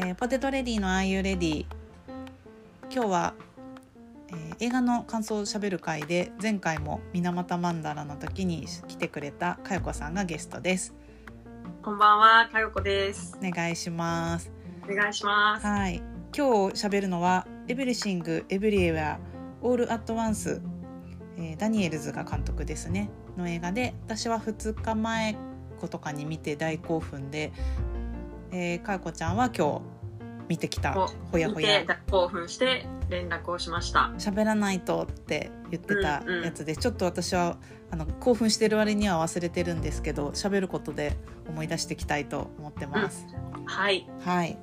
えーポテトレディの Are you ready、今日は、えー映画の感想をしゃべる回で前回も水俣マンダラの時に来てくれたかよこさんがゲストです。こんばんは、かよこです。お願いします。お願いします。はい。今日しゃべるのは「エブリシング・エブリウェア・オール・アット・ワンス」えーダニエルズが監督ですね。の映画で私は2日前とかに見て大興奮で、えー、かよこちゃんは今日見てきたおほやほや興奮して連絡をしました。喋らないとって言ってたうんうんやつで、ちょっと私はあの興奮してる割には忘れてるんですけど喋ることで思い出していきたいと思ってます。はい。はい、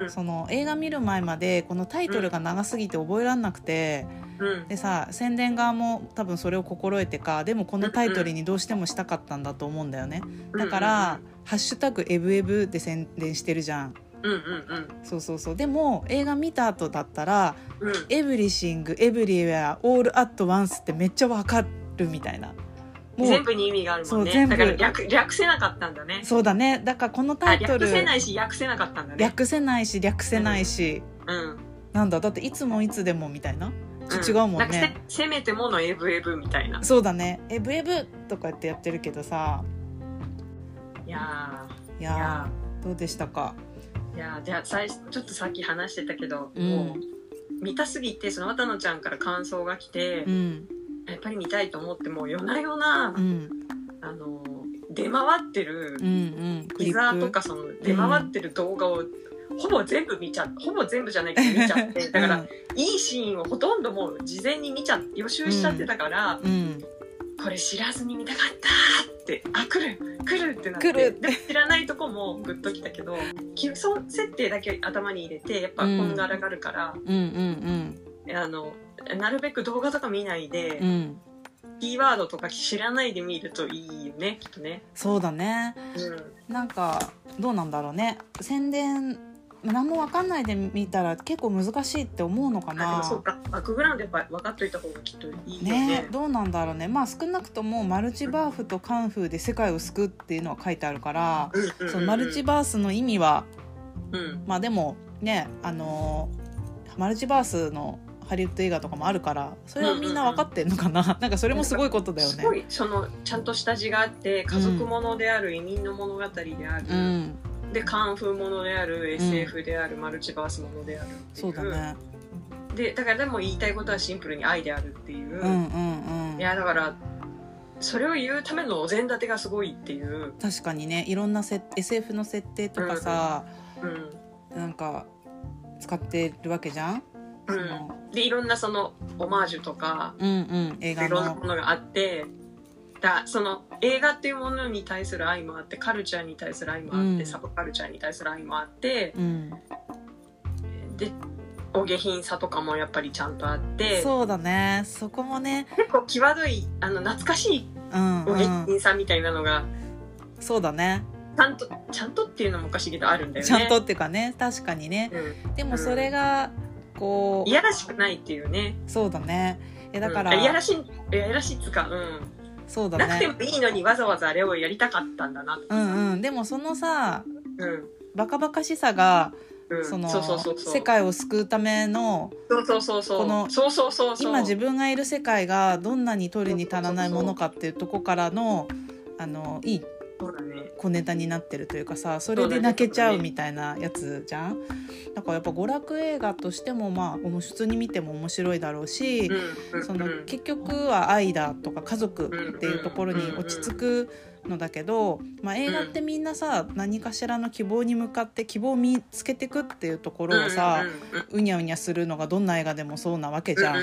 うんその映画見る前までこのタイトルが長すぎて覚えらんなくて、うん。でさ宣伝側も多分それを心得てかでもこのタイトルにどうしてもしたかったんだと思うんだよねだから「ハッシュタグエブエブ」で宣伝してるじゃんうんうんうんそうそうそうでも映画見た後だったらうん。うん。「エブリシング・エブリウェア・オール・アット・ワンス」ってめっちゃわかるみたいなもう全部に意味があるもんね。そう全部だから略略せなかったんだね。そうだねだからこのタあイトル略せないし訳せなかったんだね。略せないし略せないし、うん。なんだだっていつもいつでもみたいな違うもんなんかね、せせめてものエブエブみたいな。そうだね「エブエブ」とかってやってるけどさいやいやどうでしたか？ーいやーじゃあ最初ちょっとさっき話してたけど、うん。もう見たすぎてその渡野ちゃんから感想が来て、うん。やっぱり見たいと思ってもう夜な夜な、うん。あの出回ってるうんうんクティリップ。ザーとかその出回ってる動画をほぼ全部見ちゃほぼ全部じゃないけど見ちゃってだから、いいシーンをほとんどもう事前に見ちゃ予習しちゃってたから、これ知らずに見たかったってあ来る来るってなって。でも知らないとこもグッときたけど基礎設定だけ頭に入れてやっぱこんがらがるから、うん。うんあのなるべく動画とか見ないで、うんうん。キーワードとか知らないで見るといいよねきっとね。そうだね。うん。なんかどうなんだろうね。宣伝何も分かんないで見たら結構難しいって思うのかあでもなそうか。バックグラウンドやっぱ分かっといた方がきっといいよね。ねどうなんだろうね。まあ少なくともマルチバーフとカンフーで世界を救うっていうのは書いてあるから、うんうんうんうん。そのマルチバースの意味はうん。まあでもねあのーマルチバースのハリウッド映画とかもあるからそれはみんな分かってんのかな、なんかそれもすごいことだよすごね。いそのちゃんと下地があって家族ものである、移民の物語である、うん、でカンフーものである SF である、マルチバースものであるっていそうだね。でだからでも言いたいことはシンプルに愛であるっていう、うんうんうん。い。やだからそれを言うためのお膳立てがすごいっていう、確かにね。いろんなせ SF の設定とかさ、うん。なんか使ってるわけじゃん？うん、でいろんなそのオマージュとかうんうん。映画いろんなのものがあってだその映画っていうものに対する愛もあってカルチャーに対する愛もあって、うん。サブカルチャーに対する愛もあってうん。でお下品さとかもやっぱりちゃんとあってそうだね。そこもね。結構際どいあの懐かしいうんお下うん品さみたいなのが、そうだね。ちゃんとちゃんとっていうのもおかしいけどあるんだよね。ちゃんとっていうかね。確かにね。うん、でもそれがこう。いやらしくないっていうね。そうだね。えだから、うん。いやらしいいやらしいっつうか、うんそうだね。なくてもいいのにわざわざあれをやりたかったんだなとうんうん。でもそのさうん。バカバカしさがうん、その世界を救うためのそうそうそうそう。このそうそうそうそう。今自分がいる世界がどんなに取るに足らないものかっていうとこからのあのいいそうだね。小ネタになってるというかさそれで泣けちゃうみたいなやつじゃん？だからやっぱ娯楽映画としてもまあ普通に見ても面白いだろうし、うんそのうん結局は愛だとか家族っていうところに落ち着くのだけど、まあ、映画ってみんなさ何かしらの希望に向かって希望を見つけてくっていうところをさ、うにゃうにゃするのがどんな映画でもそうなわけじゃん。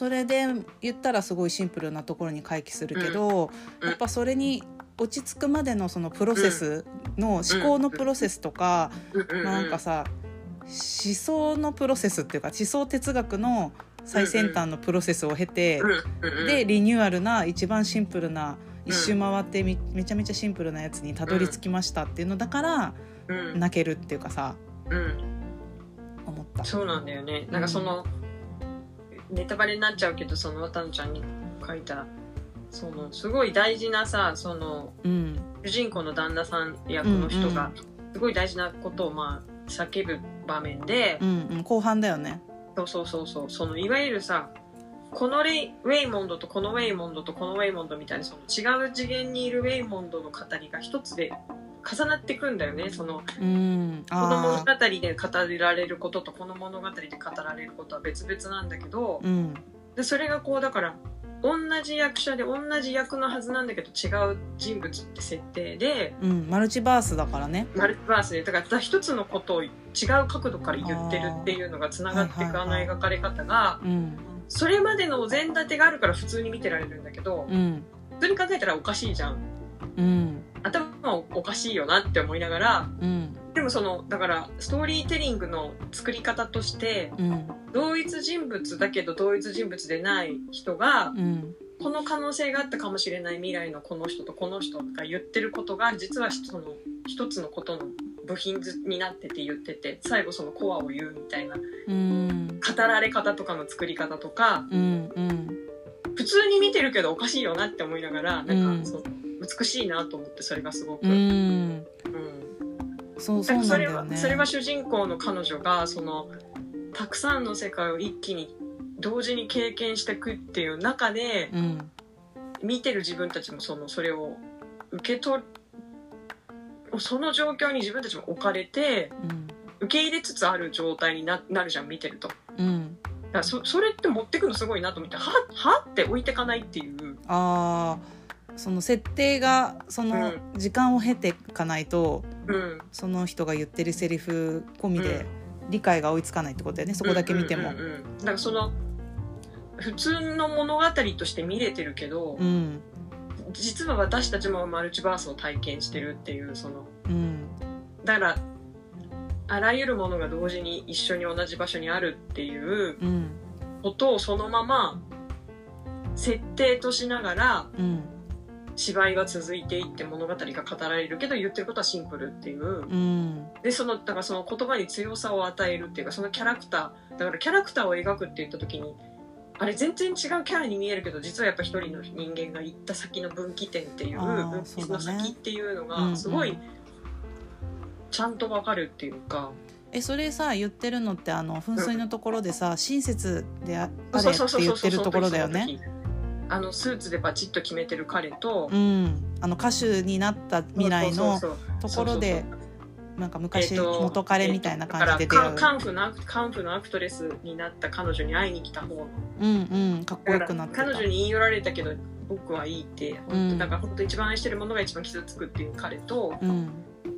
うんうんうんうんうんそれで言ったらすごいシンプルなところに回帰するけど、うん。やっぱそれに落ち着くまでのそのプロセスの思考のプロセスとか、うなんかさ思想のプロセスっていうか思想哲学の最先端のプロセスを経て、うん。うん。うん。でリニューアルな一番シンプルな一周回ってみめちゃめちゃシンプルなやつにたどり着きましたっていうのだからうん。泣けるっていうかさうん。思った。そうなんだよね。なんかその、ネタバレになっちゃうけどその渡野ちゃんに書いたそのすごい大事なさそのうん。主人公の旦那さん役の人がすごい大事なことをまあ叫ぶ場面で、うんうん後半だよね。そうそうそうそう。そのいわゆるさこのレイウェイモンドとこのウェイモンドとこのウェイモンドみたいなその違う次元にいるウェイモンドの語りが一つで重なってくんだよねそのうん。この物語あで語られることとこの物語で語られることは別々なんだけどーうん。でそれがこうだから同じ役者で同じ役のはずなんだけど違う人物って設定でうん。マルチバースだからね。マルチバースでだから一つのことを違う角度から言ってるっていうのがつながっていくあの描かれ方がうん。それまでのお膳立てがあるから普通に見てられるんだけどうん。普通に考えたらおかしいじゃん。うん頭はおかしいよなって思いながらうんでもそのだからストーリーテリングの作り方としてうん同一人物だけど同一人物でない人がうんこの可能性があったかもしれない未来のこの人とこの人が言ってることが実はその一つのことの部品になってて言ってて最後そのコアを言うみたいなうん語られ方とかの作り方とかうん。うん。普通に見てるけどおかしいよなって思いながらなんか、うん。そう美しいなと思ってそれがすごく、ううん。んそうそれなんだよね。はそれは主人公の彼女がそのたくさんの世界を一気に同時に経験していくっていう中でうん。見てる自分たちもそのそれを受け取るその状況に自分たちも置かれてうん。受け入れつつある状態にななるじゃん見てると。だかうんらそそれって持ってくのすごいなと思ってははって置いてかないっていう。あーその設定がその時間を経ていかないと、うん。その人が言ってるセリフ込みで理解が追いつかないってことだよねそこだけ見ても。うんうんうんうんだからその普通の物語として見れてるけど、うん。実は私たちもマルチバースを体験してるっていうそのうんだからあらゆるものが同時に一緒に同じ場所にあるっていううん。ことをそのまま設定としながらうん芝居が続いていって物語が語られるけど言ってることはシンプルっていう。うん。でそのだからその言葉に強さを与えるっていうかそのキャラクターだからキャラクターを描くって言った時にあれ全然違うキャラに見えるけど実はやっぱ一人の人間が行った先の分岐点っていうその先っていうのうんうがん。すごいちゃんとわかるっていうか、えそれさ言ってるのってあの噴水のところでさ親切でああれって言ってるそうそうところだよね。あのスーツでバチッと決めてる彼とうん、あの歌手になった未来のところでなんか昔えっと元彼みたいな感じで出会う。だからカンフのカンフのアクトレスになった彼女に会いに来た方。のうんうん。かっこよくなってた。彼女に言い寄られたけど僕はいいって本当、うん。だから本当一番愛してるものが一番傷つくっていう彼とうん。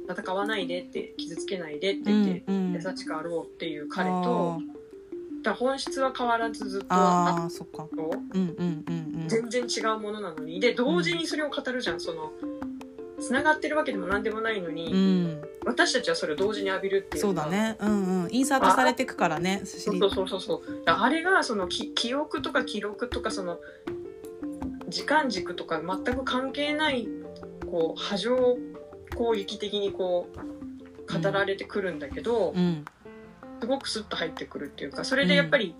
戦わないでって傷つけないでってう言って優しくあろうっていう彼とら本質は変わらずずっとあそっか。とうんうんうんうん。全然違うものなのに。で同時にそれを語るじゃん。その繋がってるわけでも何でもないのに、うん。私たちはそれを同時に浴びるっていうそうだね。うんうん。インサートされていくからねそうそうそうそう。あれがそのき記憶とか記録とかその時間軸とか全く関係ないこう波状攻撃的にこう語られてくるんだけど、うんすごくスッと入ってくるっていうかそれでやっぱり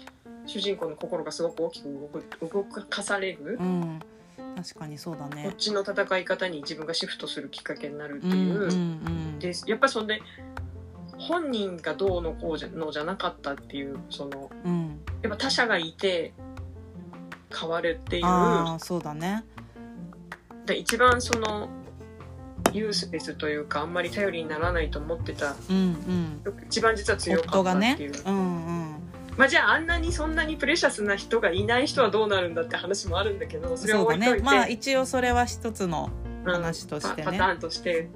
主人公の心がすごく大きく動く動かされる、うん。確かにそうだこっねちの戦い方に自分がシフトするきっかけになるってう。んいう。でやっぱりそんで本人がどうのこうじゃのじゃなかったっていうそのうん。やっぱ他者がいて変わるっていう。そうだね。で一番そのユースレスというかあんまり頼りにならないと思ってた。うんうん。一番実は強かったっていう、うんうん。まあじゃああんなにそんなにプレシャスな人がいない人はどうなるんだって話もあるんだけどそれは置いといて、ねまあ一応それは一つのうん話として。ねパパターンとして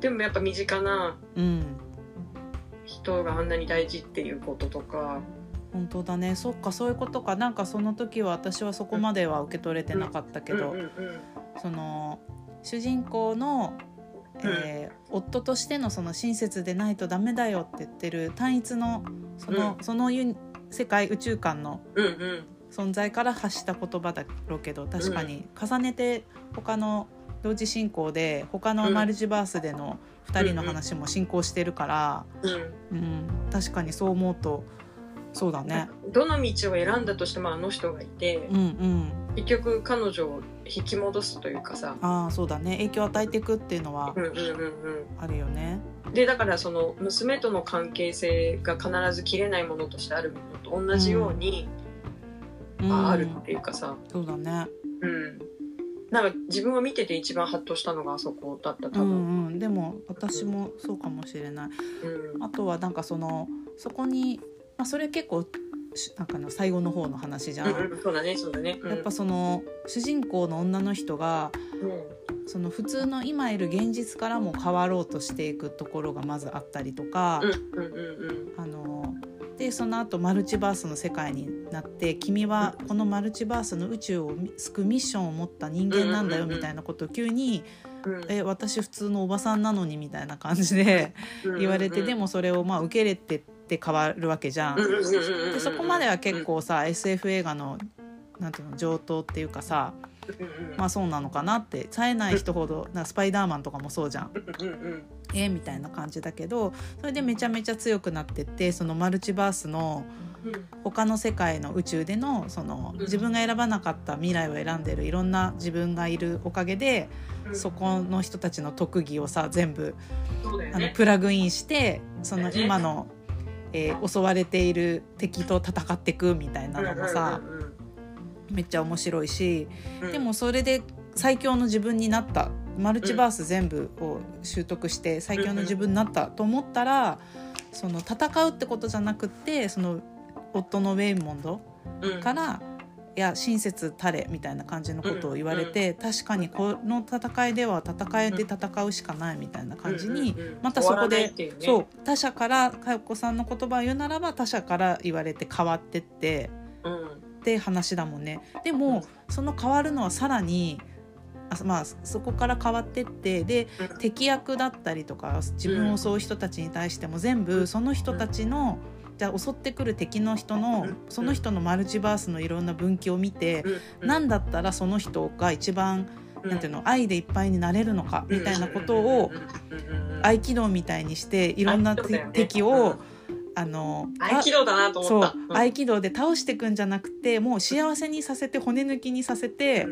でもやっぱ身近なうん。人があんなに大事っていうこととか。本当だね。そっかそういうことか。なんかその時は私はそこまでは受け取れてなかったけど、うんうんうん。その主人公の、えー夫としてのその親切でないとダメだよって言ってる単一のその,、その世界宇宙観の存在から発した言葉だろうけど確かに。重ねて他の同時進行で他のマルチバースでの2人の話も進行してるから、うん。うん、確かにそう思うとそうだね。どの道を選んだとしてもあの人がいてうんうん。結局彼女を引き戻すというかさ。ああそうだね影響を与えていくっていうのはうんうんうんあるよね。うん、でだからその娘との関係性が必ず切れないものとしてあるものと同じように、うんああるっていうかさ、そうだね。うん、なんか自分が見てて一番ハッとしたのがあそこだった多う分。んうん、でも私もそうかもしれない。うんあとはなんかそのそこに、まあ、それ結構しなんかの最後の方の話じゃん。うんうん、そうだねそうだね。うんやっぱその主人公の女の人がその普通の今いる現実からも変わろうとしていくところがまずあったりとか、うんうんうんうんあのでその後マルチバースの世界になって君はこのマルチバースの宇宙を救うミッションを持った人間なんだようんうんうんみたいなことを急にうん「え私普通のおばさんなのに」みたいな感じで言われてでもそれをまあ受け入れてって変わるわけじゃん。でそこまでは結構さ SF 映画のなんていうの上等っていうかさまあそうなのかなって冴えない人ほどなスパイダーマンとかもそうじゃん。えみたいな感じだけどそれでめちゃめちゃ強くなってってそのマルチバースのうん。他の世界の宇宙でのそのうん。自分が選ばなかった未来を選んでるいろんな自分がいるおかげでうん。そこの人たちの特技をさ全部あのプラグインしてその今の、えー襲われている敵と戦っていくみたいなのもさめっちゃ面白いしでもそれで最強の自分になったマルチバース全部を習得して最強の自分になったと思ったらその戦うってことじゃなくってその夫のウェイモンドうんから「いや親切たれ」みたいな感じのことを言われて確かにこの戦いでは戦えて戦うしかないみたいな感じにまたそこでそう他者から佳代子さんの言葉を言うならば他者から言われて変わってって。うん。って話だもんね。でも、その変わるのはさらにあまあそこから変わってってでうん。敵役だったりとか自分を襲う人たちに対しても全部その人たちのじゃあ襲ってくる敵の人のうん。その人のマルチバースのいろんな分岐を見てうん。何だったらその人が一番うん。なんていうの愛でいっぱいになれるのかみたいなことを合気道みたいにしていろんな敵をあの合気道だなと思った。合気道で倒していくんじゃなくてもう幸せにさせて骨抜きにさせて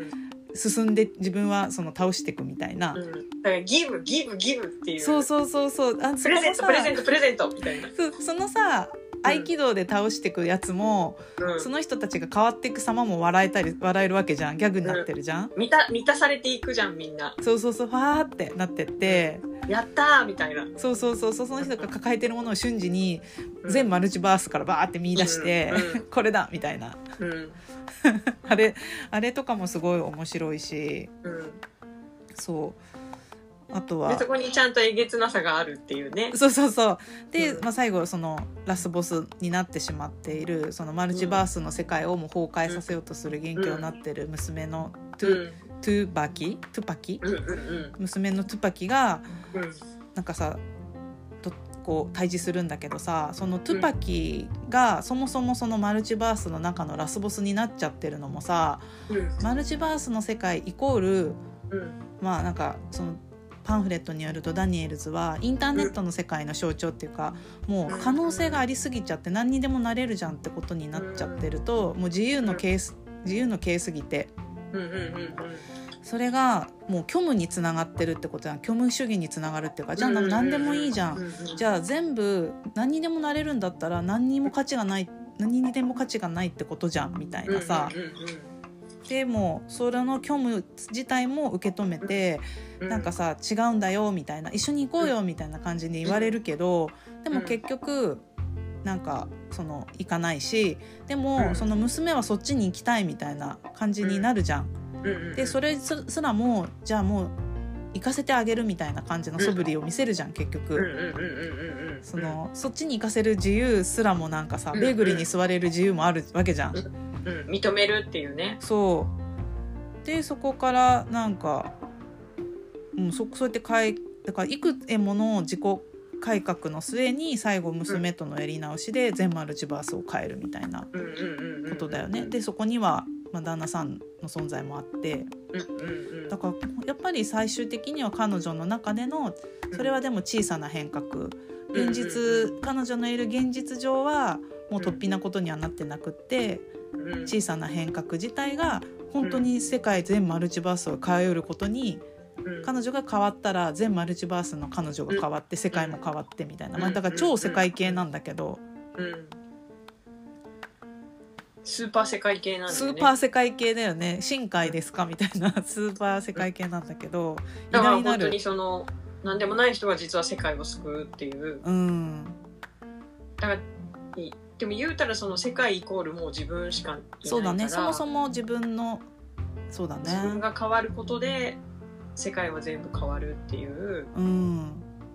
進んで自分はその倒していくみたいな、うん。うんだからギブギブギブっていう。そうそうそうそう。あそプレゼントプレゼントプレゼントみたいな。そそのさ合気道で倒していくやつも、うん。その人たちが変わっていく様も笑えたり笑えるわけじゃん。ギャグになってるじゃん、満た満たされていくじゃんみんな。そうそうそうファーってなってって。やったーみたいな。そうそうそうそうその人が抱えてるものを瞬時にうん。全マルチバースからバーって見出して、うん。これだみたいな。うん。あれあれとかもすごい面白いし。うん。そうあとではそこにちゃんとえげつなさがあるっていうね。そうそうそう。で、うん。まあ、最後そのラスボスになってしまっているそのマルチバースの世界をもう崩壊させようとする元凶になってる娘のトゥ,、うん。トゥバキ？トゥパキ？うんうん娘のトゥパキがうん。うんなんかさとこう対峙するんだけどさそのトゥパキがそもそもそのマルチバースの中のラスボスになっちゃってるのもさうん。マルチバースの世界イコールうん。まあなんかそのパンフレットによるとダニエルズはインターネットの世界の象徴っていうかもう可能性がありすぎちゃって何にでもなれるじゃんってことになっちゃってるともう自由のケース自由のケーすぎて。うんうんうんそれがもう虚無につながってるってことは虚無主義につながるっていうかじゃあな何でもいいじゃんじゃあ全部何にでもなれるんだったら何にも価値がない何にでも価値がないってことじゃん。みたいなさでもそれの虚無自体も受け止めてうん。なんかさ違うんだよみたいな一緒に行こうよみたいな感じに言われるけどでも結局なんかその行かないしでうん。もその娘はそっちに行きたいみたいな感じになるじゃん。でそれすすらもじゃあもう行かせてあげるみたいな感じの素振りを見せるじゃん結局。そのそっちに行かせる自由すらもなんかさうん。ベーグルに座れる自由もあるわけじゃん。うん認めるっていうね。そう。でそこからなんか、うん、そそうやってかいだから幾重もの自己改革の末に最後娘とのやり直しで全マルチバースを変えるみたいなことだよね。でそこには、まあ、旦那さんの存在もあって。うんうんうん。だからやっぱり最終的には彼女の中でのそれはでも小さな変革。現実彼女のいる現実上はもう突飛なことにはなってなくってうん小さな変革自体が本当に世界全マルチバースを変えうることに、うん。彼女が変わったら全マルチバースの彼女が変わって世界も変わってみたいな、まあ、だから超世界系なんだけど、うん。スーパー世界系なんだスよね。ーパー世界系だよね。深海ですかみたいな。スーパー世界系なんだけど偉だから大なる。本当にその何でもない人が実は世界を救うっていう。うん。だからいでも言うたらその世界イコールもう自分しかいないからそうだね。そもそも自分のそうだ自分ねが変わることで世界は全部変わるっていう。うん。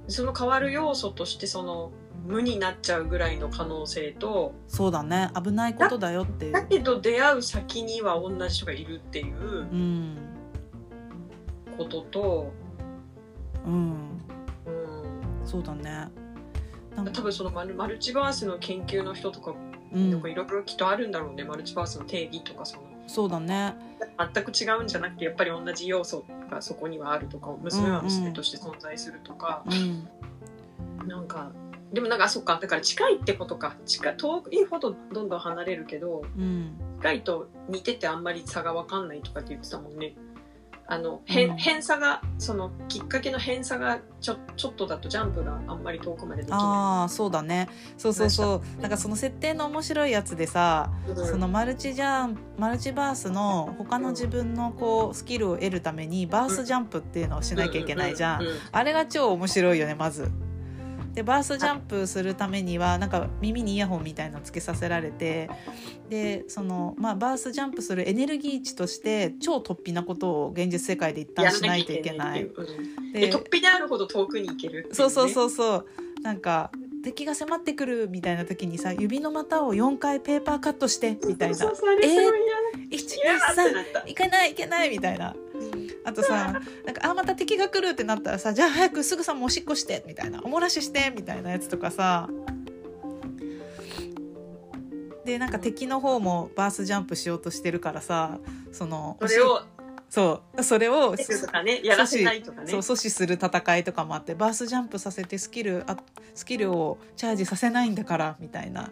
その変わる要素としてその無になっちゃうぐらいの可能性とそうだね。危ないことだよっていう。だけど出会う先には同じ人がいるっていううん。ことと、うん。うん、そうだね多分そのマルマルチバースの研究の人とかうん。なんかいろいろきっとあるんだろうね、マルチバースの定義とかその。そうだね。全く違うんじゃなくてやっぱり同じ要素がそこにはあるとか娘は娘として存在するとか、うん。なんかでもなんかそっかだから近いってことか。近い遠いほどどんどん離れるけどうん近いと似ててあんまり差が分かんないとかって言ってたもんね。あの偏うん。偏差がそのきっかけの偏差がちょちょっとだとジャンプがあんまり遠くまでできなああそうだね。そうそうそう。なんかその設定の面白いやつでさい。うん。そのマルチジャンマルチバースの他の自分のこうスキルを得るためにバースジャンプっていうのをしなきゃいけないじゃん。あれが超面白いよねまず。でバースジャンプするためにはなんか耳にイヤホンみたいなのつけさせられてでその、まあ、バースジャンプするエネルギー値として超突飛なことを現実世界で一旦しないといけない。でで突飛であるほど遠くに行けるそうそうそうそう。なんか敵が迫ってくるみたいな時にさ指の股を4回ペーパーカットしてみたいな。そうそうそうあれすごい1嫌だ。嫌だって23なった。いけないいけないみたいなあとさなんかあまた敵が来るってなったらさじゃあ早くすぐさまおしっこしてみたいなおもらししてみたいなやつとかさ。でなんか敵の方もバースジャンプしようとしてるからさそのそれをそうそれをねやらせないとかね。そう阻止する戦いとかもあってバースジャンプさせてスキルあスキルをチャージさせないんだからみたいな。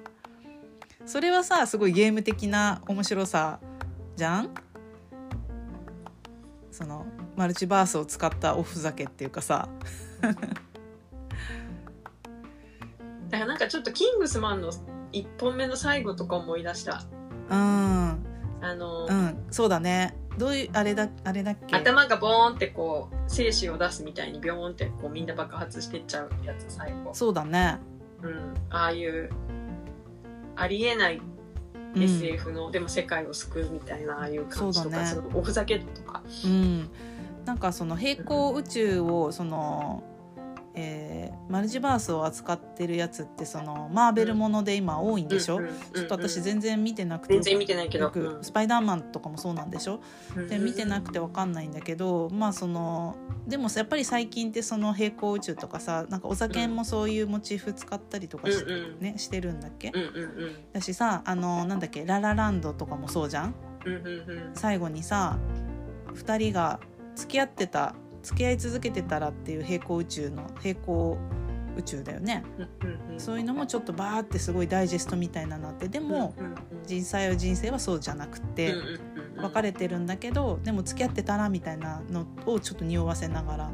それはさすごいゲーム的な面白さじゃん？そのマルチバースを使ったおふざけっていうかさ。だからなんかちょっとキングスマンの一本目の最後とか思い出した。うん。あの、うんそうだね。どういうあれだあれだっけ？頭がボーンってこう精子を出すみたいにビョーンってこうみんな爆発してっちゃうやつ最後、そうだね、うん、ああいうありえないうん。SF の、でも世界を救うみたいなああいう感じとかね。そのおふざけとか。うん、なんかその平行宇宙をその、えーマルチバースを扱ってるやつってそのマーベルもので今多いんでしょ、うんうんうんちょっと私全然見てなくて全然見てないけど。よくスパイダーマンとかもそうなんでしょ？うん。で見てなくてわかんないんだけどまあそのでもやっぱり最近ってその平行宇宙とかさなんかお酒もそういうモチーフ使ったりとかし,、うんうん。ね、してるんだっけ、うんうんうん。だしさあのなんだっけララランドとかもそうじゃん？うんうんうん。最後にさ2人が付き合ってた付き合い続けてたらっていう平行宇宙の平行宇宙だよね。そういうのもちょっとバーってすごいダイジェストみたいなのあってでもうんうんうん。実際は人生はそうじゃなくて別れてるんだけどでも付き合ってたらみたいなのをちょっと匂わせながら。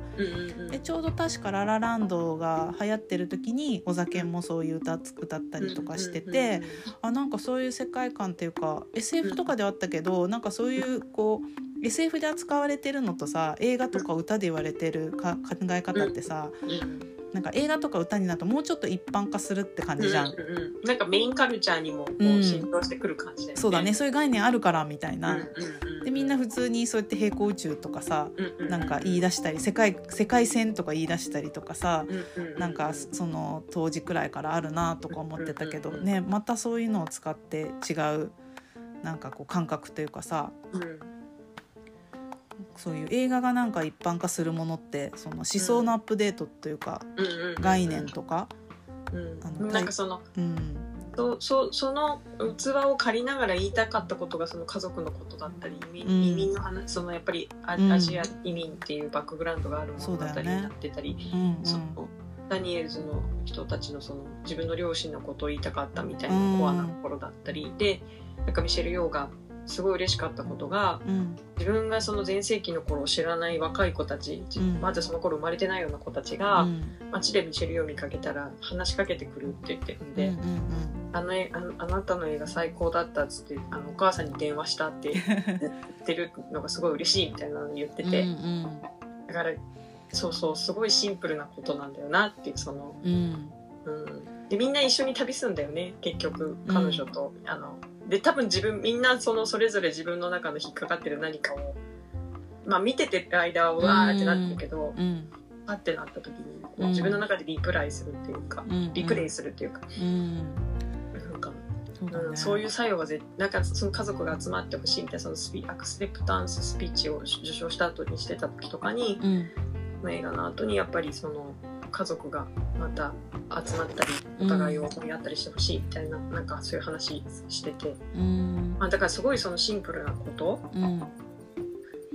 でちょうど確か「ララランド」が流行ってる時にお酒もそういう歌歌ったりとかしててあなんかそういう世界観っていうか SF とかではあったけどなんかそういうこう SF で扱われてるのとさ映画とか歌で言われてるか考え方ってさうんうんなんか映画とか歌になるともうちょっと一般化するって感じじゃん。うんうんうん。なんかメインカルチャーにもこうん。う浸透してくる感じだよね。そうだね。そういう概念あるからみたいな。うんうんうんでみんな普通にそうやって平行宇宙とかさうんうんなんか言い出したり世界世界線とか言い出したりとかさうんうんうん。なんかその当時くらいからあるなとか思ってたけどうん。ねまたそういうのを使って違うなんかこう感覚というかさ。うんそういう映画がなんか一般化するものってその思想のアップデートというか概念とか、うん。なんかそのうん、そそその器を借りながら言いたかったことがその家族のことだったり移民,、うん。移民の話そのやっぱりア,、ジア移民っていうバックグラウンドがある物語にそうだよね。なってたりそのダニエルズの人たちのその自分の両親のことを言いたかったみたいなコアなところだったり、でなんかミシェル・ヨーがすごい嬉しかったことがうん。自分がその全盛期の頃を知らない若い子たち、うん。まだその頃生まれてないような子たちうが、ん。街でミシェルを見かけたら話しかけてくるって言ってるんで、うんうんあの絵あのあなたの映画最高だったっつってあのお母さんに電話したって言ってるのがすごい嬉しいみたいなのを言ってて、うんうん。だからそうそうすごいシンプルなことなんだよなっていうその、うん。うん、でみんな一緒に旅すんだよね結局彼女と、あので多分自分みんなそのそれぞれ自分の中の引っかかってる何かをまあ見ててる間はうわーってなってるけど、うん。パッてなった時に自分の中でリプライするっていうか、うん。リプレイするっていうか、うん。なんかそうだね。うん、そういう作用がぜなんかその家族が集まってほしいみたいなそのスピアクセプタンススピーチを受賞した後にしてた時とかに、うん。映画の後にやっぱりその家族がまた集まったりお互いを思い合ったりしてほしいみたいな、なんかそういう話してて、うん。まあ、だからすごいそのシンプルなこと。うん。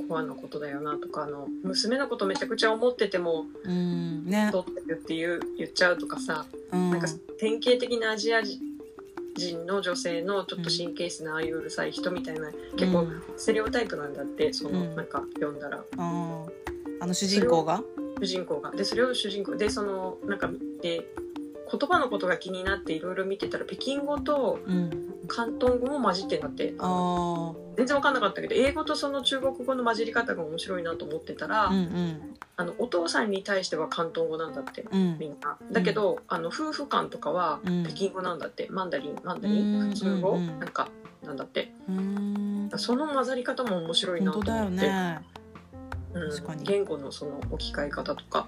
コアのことだよなとかあの娘のことめちゃくちゃ思っててもうん。ね。取ってるっていう言っちゃうとかさ、うん。なんか典型的なアジア人の女性のちょっと神経質なああいううるさい人みたいな結構うんステレオタイプなんだってその、うん。なんか読んだら。あの主人公が？主人公が。でそれを主人公でそのなんかで言葉のことが気になっていろいろ見てたら北京語とうん。広東語も混じってんだって。あのあ全然分かんなかったけど英語とその中国語の混じり方が面白いなと思ってたら、あうんうん。あのお父さんに対しては広東語なんだってうん。みんな。だけど、あの夫婦間とかはうん。北京語なんだって。マンダリンマンダリうんン普通語、うん。うんなんかなんだって。うん。その混ざり方も面白いなと思って、確かに。言語のその置き換え方とか。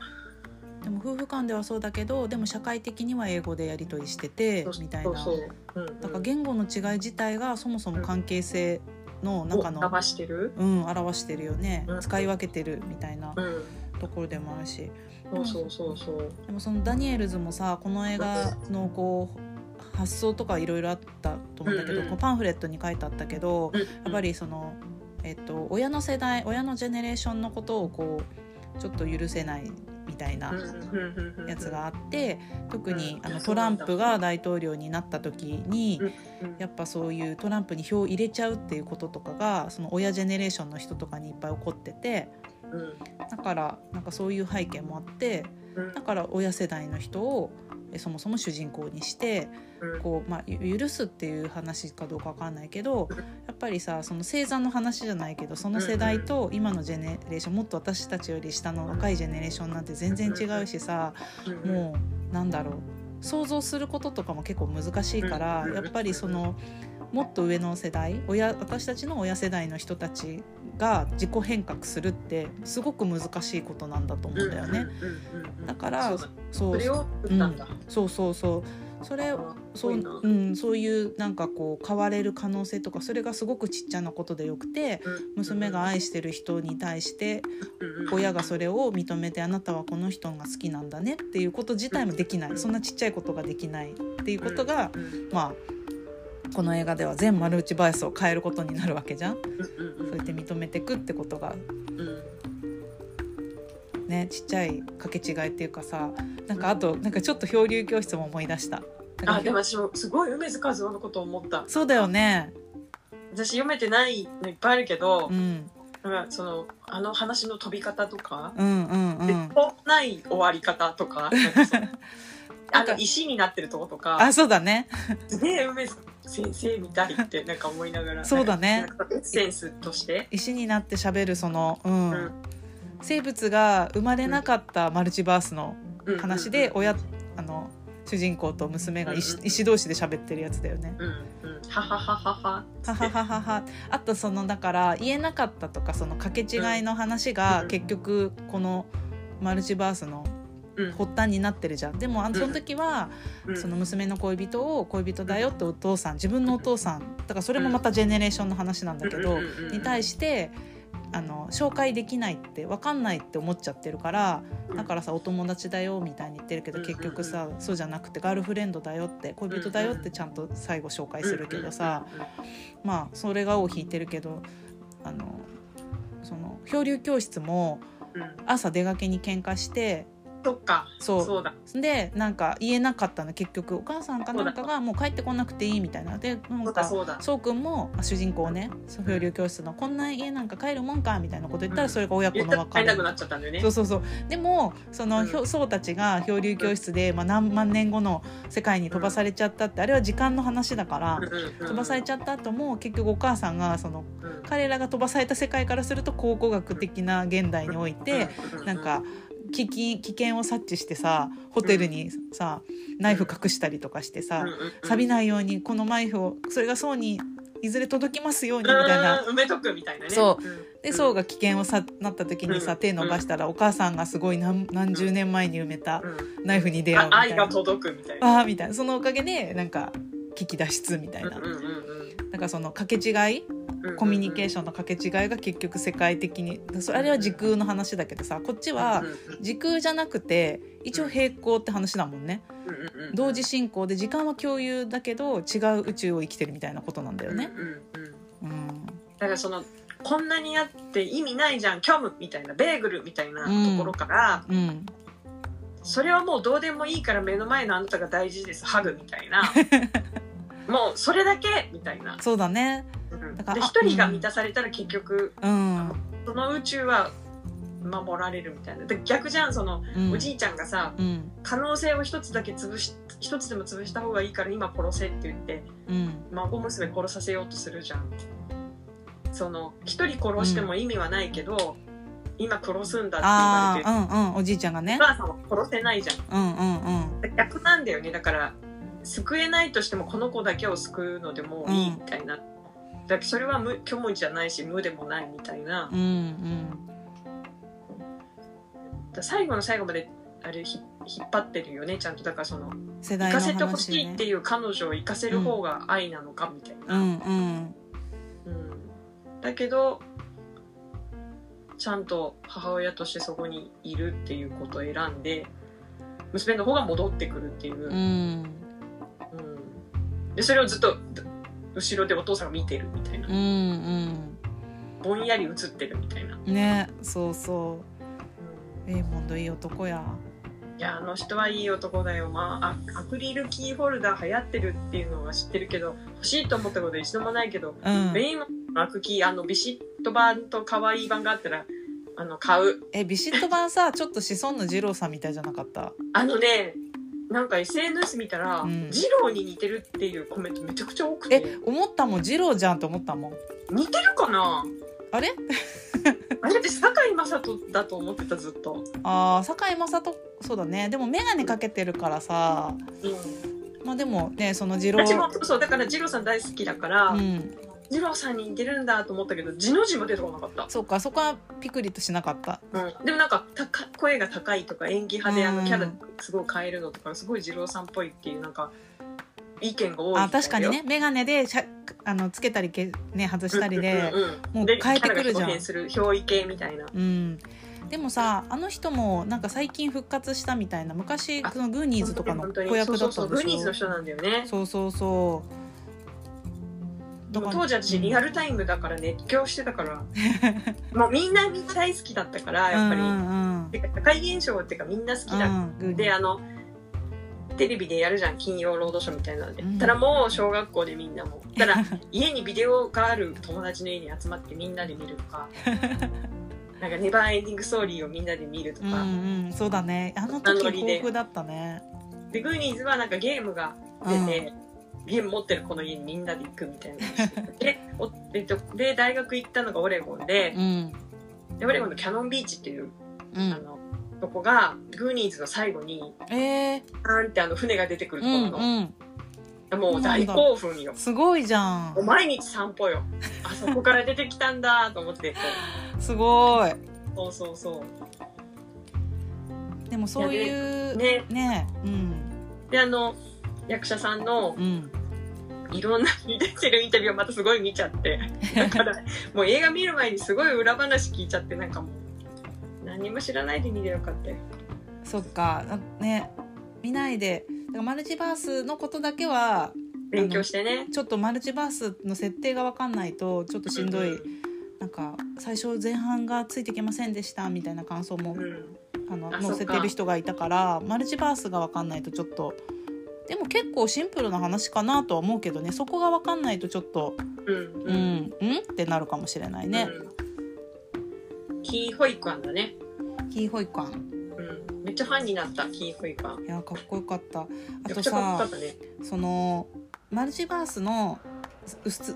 でも夫婦間ではそうだけどでも社会的には英語でやり取りしててみたいな。そうそう、うんうん、だから言語の違い自体がそもそも関係性の中のを表してる、うん表してるよね。うん。使い分けてるみたいなうん、ところでもあるし。そうそうそうそう。でもそのダニエルズもさこの映画のこう発想とかいろいろあったと思うんだけど、うんうん。こうパンフレットに書いてあったけどうん。やっぱりその、えっと、親の世代親のジェネレーションのことをこうちょっと許せないみたいなやつがあって特にうんあのトランプが大統領になった時にやっぱそういうトランプに票を入れちゃうっていうこととかがその親ジェネレーションの人とかにいっぱい起こっててうん。だからなんかそういう背景もあってうん。だから親世代の人をえそもそも主人公にしてうん。こう、まあ、ゆ許すっていう話かどうかわかんないけどやっぱりさその生産の話じゃないけどその世代と今のジェネレーションもっと私たちより下の若いジェネレーションなんて全然違うしさうんもうなんだろう。想像することとかも結構難しいからうん。やっぱりそのもっと上の世代親私たちの親世代の人たちが自己変革するってすごく難しいことなんだと思うんだよね。だからそうだ。そうそうそうそうそれあそう,、うん、そういうなんかこう変われる可能性とかそれがすごくちっちゃなことでよくて娘が愛してる人に対して親がそれを認めてあなたはこの人が好きなんだねっていうこと自体もできない。そんなちっちゃいことができないっていうことが、まあこの映画では全マルチバイスを変えることになるわけじゃんそうやって認めていくってことがねちっちゃい掛け違いっていうかさなんかあとなんかちょっと漂流教室も思い出した。あでも私もすごい梅津和夫のことを思ったそうだよね。私読めてないのいっぱいあるけどう、ん、なんかそのあの話の飛び方とか、うん、うん、うでん。こうない終わり方とか あの石になってるとことかあ、そうだね。すげえ梅津先生みたいってなんか思いながらそうだね。センスとして？石になってしゃべるその、うん、うん、生物が生まれなかったマルチバースの話で親あの主人公と娘が石,、石同士で喋ってるやつだよね。うん、ははははは。ははははは。あとそのだから言えなかったとかその掛け違いの話が結局このマルチバースの発端になってるじゃん。でもあのその時はうん。その娘の恋人を恋人だよってお父さん自分のお父さん。だからそれもまたジェネレーションの話なんだけどうんうんうんうん。に対してあの紹介できないって分かんないって思っちゃってるからだからさお友達だよみたいに言ってるけどうんうんうん。結局さそうじゃなくてガールフレンドだよって恋人だよってちゃんと最後紹介するけどさまあそれが尾を引いてるけどあのその漂流教室もうん。うん朝出がけに喧嘩してそっか。そう。そうだ。でなんか言えなかったの。結局お母さんかなんかがもう帰ってこなくていいみたいな。でなそんかそうくんもあ主人公ね。漂流教室のこんな家なんか帰るもんかみたいなこと言ったらそれが親子の別れ。ら帰れなくなっちゃったんだよね。そうそうそう。でもその、うん。ひょ僧たちが漂流教室で、まあ、何万年後の世界に飛ばされちゃったって、あれは時間の話だから、飛ばされちゃった後も結局お母さんがそのうん。彼らが飛ばされた世界からすると考古学的な現代において、なんか危機危険を察知してさホテルにさナイフ隠したりとかしてさ、錆びいないようにこのナイフをそれが層にいずれ届きますようにみたいな。埋めとくみたいなね。そう。うん。で層が危険をさなった時にさうん。手伸ばしたらお母さんがすごい何何十年前に埋めたうん。ナイフに出会うみたいな。あ愛が届くみたいな。ああみたいな。そのおかげでなんか危機脱出みたいな。うんうんうんなんかその掛け違いうんコミュニケーションの掛け違いが結局世界的にそれあれは時空の話だけどさこっちはうんうん時空じゃなくて一応平行って話だもんね。うんうんうん。同時進行で時間は共有だけど違う宇宙を生きてるみたいなことなんだよね。うんうんうん。うん。だからそのこんなにあって意味ないじゃん虚無みたいなベーグルみたいなところから、うん。それはもうどうでもいいから目の前のあなたが大事です。ハグみたいな もうそれだけみたいな、そうだね。うん。だからあで一人が満たされたら結局うん。その宇宙は守られるみたいな。で逆じゃんその、うん。おじいちゃんがさうん。可能性を一つだけ潰し一つでも潰した方がいいから今殺せって言ってうん。孫娘殺させようとするじゃんその一人殺しても意味はないけど、今殺すんだって言われてうんうん。おじいちゃんがね。お。母さんは殺せないじゃん。うんうんうん。逆なんだよね。だから救えないとしてもこの子だけを救うのでもいいみたいな、だからそれは無虚無じゃないし無でもないみたいな、うんうんだ最後の最後まであれひ引っ張ってるよねちゃんと。だからその世代の生かせてほ。しいっていう彼女を生かせる方が愛なのかみたいな、うんうん。うん。だけどちゃんと母親としてそこにいるっていうことを選んで娘の方が戻ってくるっていう、うんうんでそれをずっと後ろでお父さんが見てるみたいなうんうんぼんやり映ってるみたいな、ねそうそうレイモンドいい男や。いやあの人はいい男だよまああアクリルキーホルダー流行ってるっていうのは知ってるけど欲しいと思ったこと一度もないけど、うん。レイモンドのアクキーあのビシッと版と可愛い版があったらあの買うえビシット版さちょっと子孫の二郎さんみたいじゃなかった？あのねなんか SNS 見たら、うん。ジローに似てるっていうコメントめちゃくちゃ多くて。え思ったもん。二郎じゃんと思ったもん。似てるかな？あれ？あれって堺雅人だと思ってたずっと、ああ堺雅人。そうだね。でも眼鏡かけてるからさ。うん、まあでもねその二郎そうだからジローさん大好きだから、うんジローさんに似てるんだと思ったけど字の字も出てこなかった、そうかそこはピクリとしなかった。うん、でもなんか高声が高いとか演技派であうん。のキャラすごい変えるのとかすごい二郎さんっぽいっていうなんか意見が多いあ確かにね。眼鏡でしゃあのつけたりけ、ね、外したりでうんうんうん。もうで変えてくるじゃん。キャラが表現する憑依系みたいな。うん。でもさあの人もなんか最近復活したみたいな。昔あそのグーニーズとかの本当に子役だったそうそうそうグーニーズのんでしょ人なんだよね。そうそうそう当時私リアルタイムだから熱狂してたから。もうみんなみんな大好きだったからやっぱり、うんうん社会現象っていうかみんな好きだ。うんであのテレビでやるじゃん金曜ロードショーみたいなので、うん。たらもう小学校でみんなも。たら 家にビデオがある友達の家に集まってみんなで見るとか。なんかネバーエンディングストーリーをみんなで見るとうんか、うん。そうだね。あの時ノリで。豊富だったね。でグーニーズはなんかゲームが出て、ゲーム持ってる子の家にみんなで行くみたいな。でおえっとで大学行ったのがオレゴンでうん。でオレゴンのキャノンビーチっていう、うん。あのとこがグーニーズの最後にえー、パーンってあの船が出てくるとうんころの、うんもう大興奮よ。すごいじゃもうん毎日散歩よ。あそこから出てきたんだと思ってこすごい。うそうそうそう。でもそういうね。ねうん。であの役者さんのうん。いろんな出てるインタビューをまたすごい見ちゃって。だからもう映画見る前にすごい裏話聞いちゃってなんかもう何も知らないで見ればよかったよ。そっか。あね。見ないで。だからマルチバースのことだけは勉強してね。ちょっとマルチバースの設定が分かんないとちょっとしんどい、うんなんか最初前半がついてきませんでしたみたいな感想もうん。あのあ載せてる人がいたからマルチバースが分かんないとちょっとでも結構シンプルな話かなとは思うけどねそこが分かんないとちょっとうんううんんうん？ってなるかもしれないね。うんキーホイクワンだね。キーホイカンうん。めっちゃファンになった、キーホイクワン。いやかっこよかったあとさね。そのマルチバースの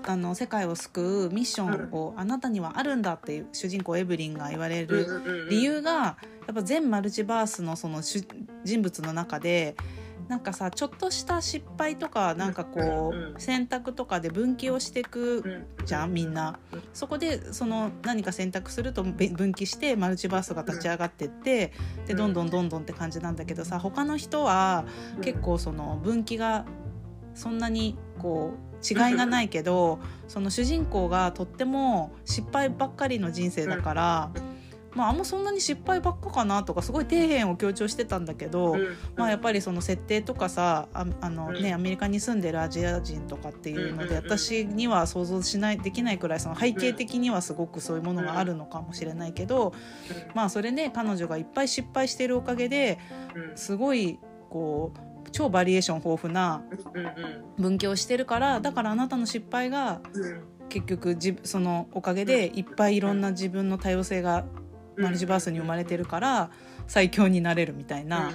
あの世界を救うミッションをあなたにはあるんだっていう主人公エブリンが言われる理由がやっぱ全マルチバースのその主人物の中でなんかさちょっとした失敗とかなんかこう選択とかで分岐をしていくうん。じゃんみんな。そこでその何か選択するとべ分岐してマルチバースが立ち上がってってでどんどんどんどんって感じなんだけどさ他の人は結構その分岐がそんなにこう違いがないけどその主人公がとっても失敗ばっかりの人生だから、まあ、あんまそんなに失敗ばっかかなとかすごい底辺を強調してたんだけど、まあ、やっぱりその設定とかさああの、ね、うん。アメリカに住んでるアジア人とかっていうので私には想像しないできないくらいその背景的にはすごくそういうものがあるのかもしれないけど、まあそれね彼女がいっぱい失敗してるおかげですごいこう超バリエーション豊富な分岐をしてるからだからあなたの失敗が結局じそのおかげでいっぱいいろんな自分の多様性がマルチバースに生まれてるから最強になれるみたいな。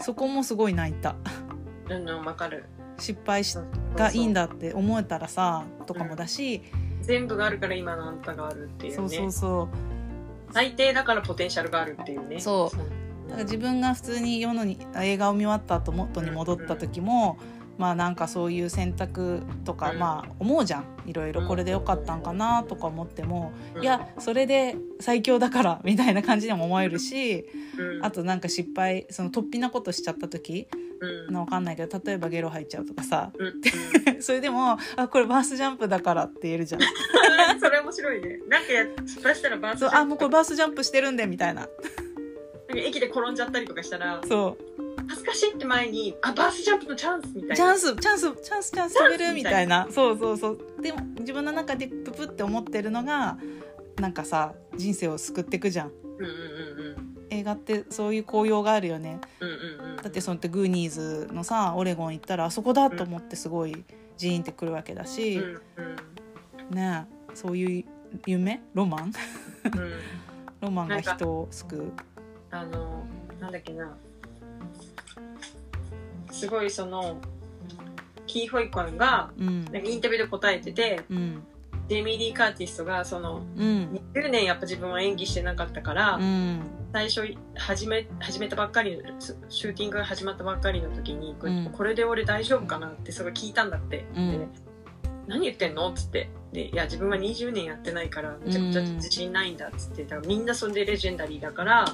そこもすごい泣いた。うんわかる。失敗しがいいんだって思えたらさとかもだし。全部があるから今のあんたがあるっていうそうそうねそう。最低だからポテンシャルがあるっていうね。そう。だから自分が普通に世のに映画を見終わった後元に戻った時も、まあなんかそういう選択とか、うん。まあ思うじゃん。いろいろこれでよかったんかなとか思っても、うん。いやそれで最強だから みたいな感じでも思えるしうん。あとなんか失敗その突飛なことしちゃった時うん。のわかんないけど例えばゲロ吐いちゃうとかさうん。それでもあこれバースジャンプだからって言えるじゃん。うん。それ面白いね。なんかや失敗したらバースジャンプあもうこれバースジャンプしてるんでみたいな。なんか駅で転んじゃったりとかしたらそう恥ずかしいって前にあバースジャンプのチャンスみたいな。チャンスチャンスチャンスチャンス飛べるみみたいな。そうそうそう。でも自分の中でププって思ってるのがなんかさ人生を救っていくじゃん。うんうんうん映画ってそういう効用があるよね。うんうんうん。だってそのってグーニーズのさオレゴン行ったらあそこだと思ってすごいジーンってくるわけだし、うんうんねそういう夢？ロマン？うん。ロマンが人を救う。あのなんだっけなすごいそのキー・ホイコンがうん。なんかインタビューで答えててうん。ジェイミー・リー・カーティストがそのうん。20年やっぱ自分は演技してなかったから、うん。最初始め始めたばっかりのシューティングが始まったばっかりの時に、これうん。これで俺大丈夫かなってすごい聞いたんだって、うん。で何言ってんのっつって。でいや自分は20年やってないからめちゃくちゃ自信ないんだっつって。だからみんなそんでレジェンダリーだから、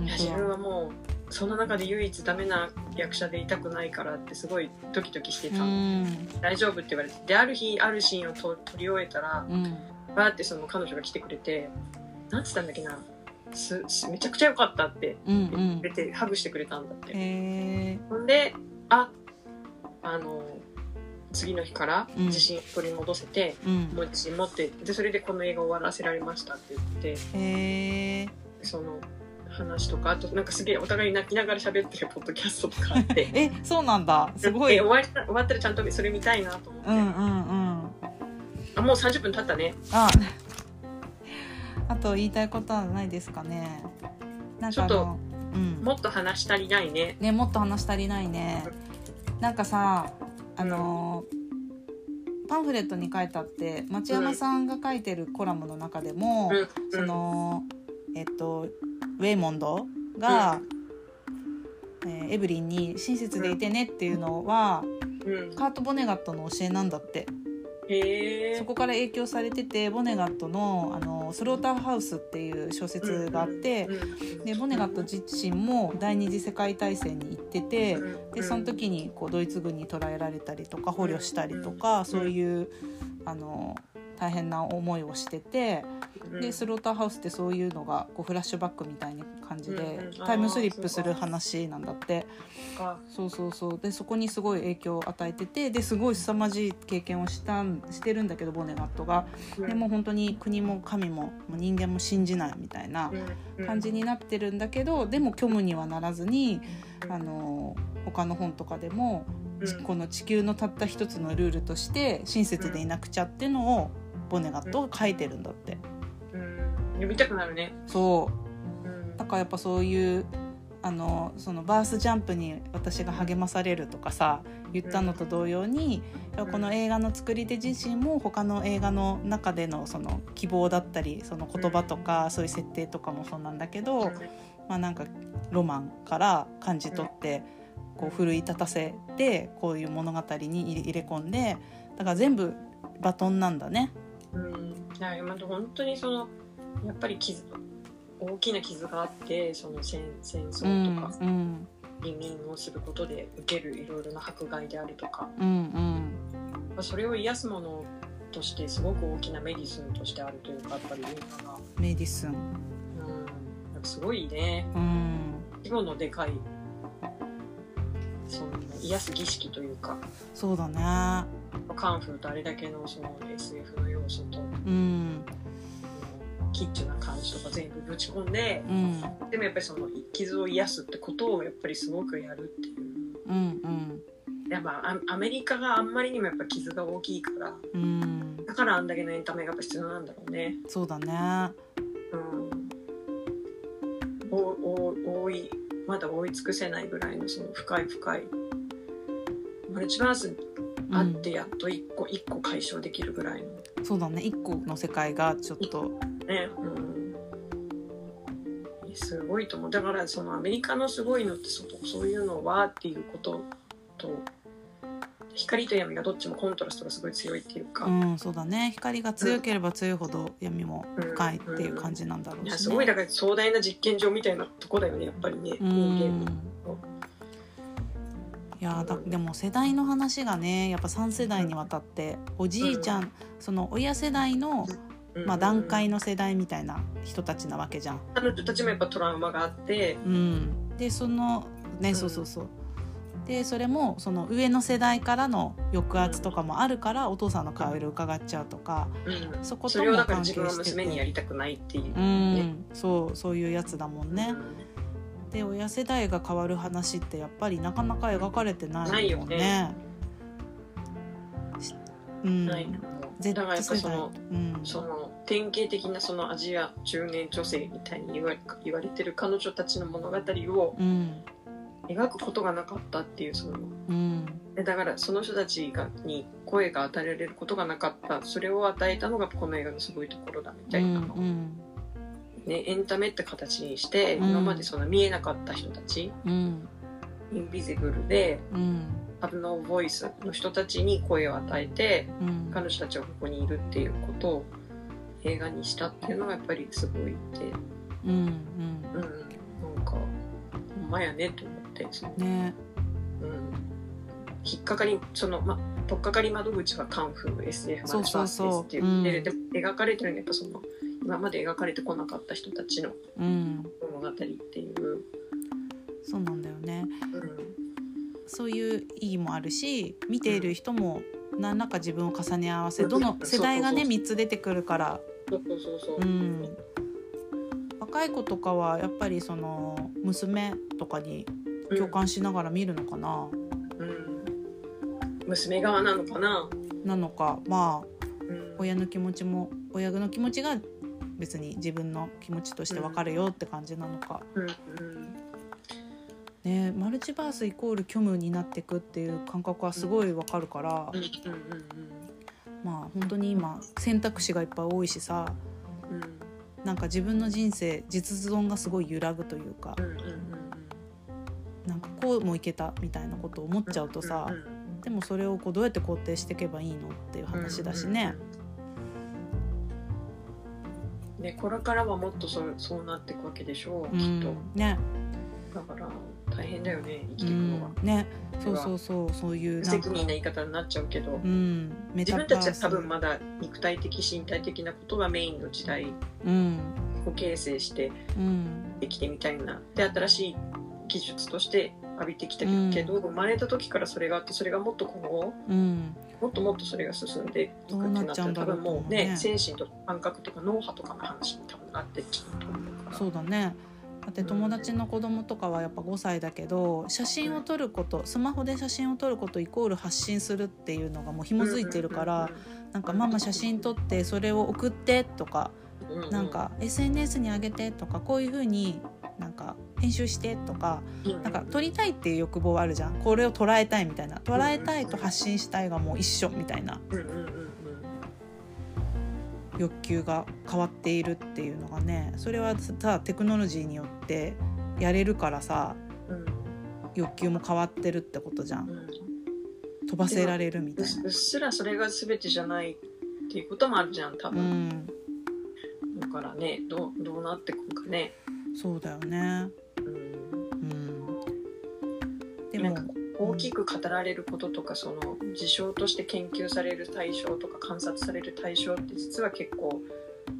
いや自分はもうその中で唯一ダメな役者でいたくないからってすごいドキドキしてうた、ん。大丈夫って言われてである日あるシーンをと撮り終えたらうん。バーってその彼女が来てくれてなんつったんだっけなすすめちゃくちゃ良かったってうんうん。言ってて、ハグしてくれたんだって、ほんでああの次の日からうん。自信を取り戻せて、うん。もう自信持ってでそれでこの映画終わらせられましたって言ってその話とかあとなんかすげえお互い泣きながら喋ってるポッドキャストとかあって。えそうなんだ。すごい。で終わり終わったらちゃんとそれ見たいなと思って、うんうんうん。あもう30分経ったね。あ あと言いたいことはないですかね。なんかあちょっのうん。もっと話し足りないね。ねもっと話足りないね。なんかさあのパンフレットに書いてあって町山さんが書いてるコラムの中でも、うん。そのえっとウェイモンドが、えーエブリンに親切でいてねっていうのは、うん。カート・ボネガットの教えなんだって。そこから影響されててボネガットの「あのスローターハウス」っていう小説があって、でボネガット自身も第二次世界大戦に行ってて、でその時にこうドイツ軍に捕らえられたりとか捕虜したりとか、そういうあの大変な思いをしてて、うん。でスローターハウスってそういうのがこうフラッシュバックみたいな感じで、タイムスリップする話なんだって。かそうそうそう。でそこにすごい影響を与えててですごい凄まじい経験をしたんしてるんだけどボネガットが。でもう本当に国も神も人間も信じないみたいな感じになってるんだけどでも虚無にはならずにあの他の本とかでもうん。この地球のたった一つのルールとして親切でいなくちゃっていうのをボネガットが書いてるんだって。うん。読みたくなるね。そう。うん。だからやっぱそういうあのそのバースジャンプに私が励まされるとかさ言ったのと同様に、やっぱこの映画の作り手自身も他の映画の中でのその希望だったりその言葉とかそういう設定とかもそうなんだけど、まあなんかロマンから感じ取ってこう奮い立たせてこういう物語に入れ込んでだから全部バトンなんだね。うん、いや今本当にそのやっぱり傷大きな傷があってその戦戦う争んとかうん移民をすることで受けるいろいろな迫害であるとか。うんうん。まあそれを癒すものとしてすごく大きなメディスンとしてあるというかやっぱり映画が、メディスン。うん、すごいね。うん。規模のでかいその癒す儀式というか。そうだね。カンフーとあれだけのその SF の要素とうん。キッチュな感じとか全部ぶち込んでうん。でもやっぱりその傷を癒すってことをやっぱりすごくやるっていう。うんうん。やっぱアアメリカがあんまりにもやっぱ傷が大きいからうん。だからあんだけのエンタメがやっぱ必要なんだろうね。そうだね。うん。おお多いまだ追い尽くせないぐらいのその深い深いマルチバースあってやっと一個一個解消できるぐらいの。そうだね。一個の世界がちょっと。ね、うん、すごいと思う。だからそのアメリカのすごいのってそそういうのはっていうことと光と闇がどっちもコントラストがすごい強いっていうか、うんそうだね。光が強ければ強いほど闇も深いっていう感じなんだろうし、ね。いやすごいだから壮大な実験場みたいなとこだよね。やっぱりねうん。人間の。いやだでも世代の話がねやっぱ3世代にわたっておじいちゃん、その親世代の、まあ、段階の世代みたいな人たちなわけじゃん。彼女たちもやっぱトラウマがあって。うん、でそのね、うん。そうそうそうでそれもその上の世代からの抑圧とかもあるからお父さんの顔色伺っちゃうとかうん。そことそれをもだから自関係して分は娘にやてりたくないっていうう、ん。そうそういうやつだもんね。うん。で親世代が変わる話ってやっぱりなかなか描かれてなないもんね。うん。ない Z だからやっぱり世代。そのうん。その典型的なそのアジア中年女性みたいに言われ言われてる彼女たちの物語をうん描くことがなかったっていうそのうん。でだからその人たちがに声が与えられることがなかった。それを与えたのがこの映画のすごいところだみたいな。のを、うん。ね、エンタメって形にして、うん。今までその見えなかった人たちうん。インビジブルでうん。ハブノーボイスの人たちに声を与えてうん。彼女たちはここにいるっていうことを映画にしたっていうのがやっぱりすごいって。うん。うん。うん。なんかほんまやねと思ってそのね。うん。引っかかりそのま取っかかり窓口はカンフー SF マルチバースですって言ってる。でも描かれてるのはやっぱその今まで描かれてこなかった人たちのうん。物語っていう、そうなんだよね。うん。そういう意義もあるし見ている人も何らか自分を重ね合わせうん。どの世代がねそう。そう3つ出てくるから。若い子とかはやっぱりその娘とかに共感しながら見るのかな、うん。娘側なのかな、なのか。まあうん、親の気持ちも親の気持ちが別に自分の気持ちとして分かるよって感じなのか、うんうん。ねマルチバースイコール虚無になっていくっていう感覚はすごい分かるから、まあ本当に今選択肢がいっぱい多いしさ。うんうん。なんか自分の人生実存がすごい揺らぐというか。うんうんこうもいけたみたいなことを思っちゃうとさ、うんうんでもそれをこうどうやって肯定していけばいいのっていう話だしね。うんねこれからはもっとそうそうなっていくわけでしょう、うんきっと。ね。だから大変だよね生きうていくのは。ん、ね。そうそうそうそういう責任な言い方になっちゃうけど、うんメ自分たちは多分まだ肉体的身体的なことがメインの時代。うん。を形成してうん。できてみたいな。で新しい技術として浴びてきたうん。けど、生まれた時からそれがあってそれがもっと今後うん。もっともっとそれが進んでいくってなっちゃうんだろう多分もうねね精神とか感覚とか脳波とかの話に多分なってっちゃうと思うから。そうだね。だって友達の子供とかはやっぱ5歳だけど写真を撮ることスマホで写真を撮ることイコール発信するっていうのがもう紐づいてるからなんかママ写真撮ってそれを送ってとかなんか SNS に上げてとかこういう風になんか編集してとかうん。なんか撮りたいっていう欲望はあるじゃん。これを捉えたいみたいな。捉えたいと発信したいがもう一緒みたいな欲求が変わっているっていうのがねそれはさテクノロジーによってやれるからさうん。欲求も変わってるってことじゃうん。ん飛ばせられるみたいな。うっすらそれが全てじゃないっていうこともあるじゃん多う分、ん。だからねどうどうなってくるかね、そうだよね。うん、うん。でも大きく語られることとかその事象として研究される対象とか観察される対象って実は結構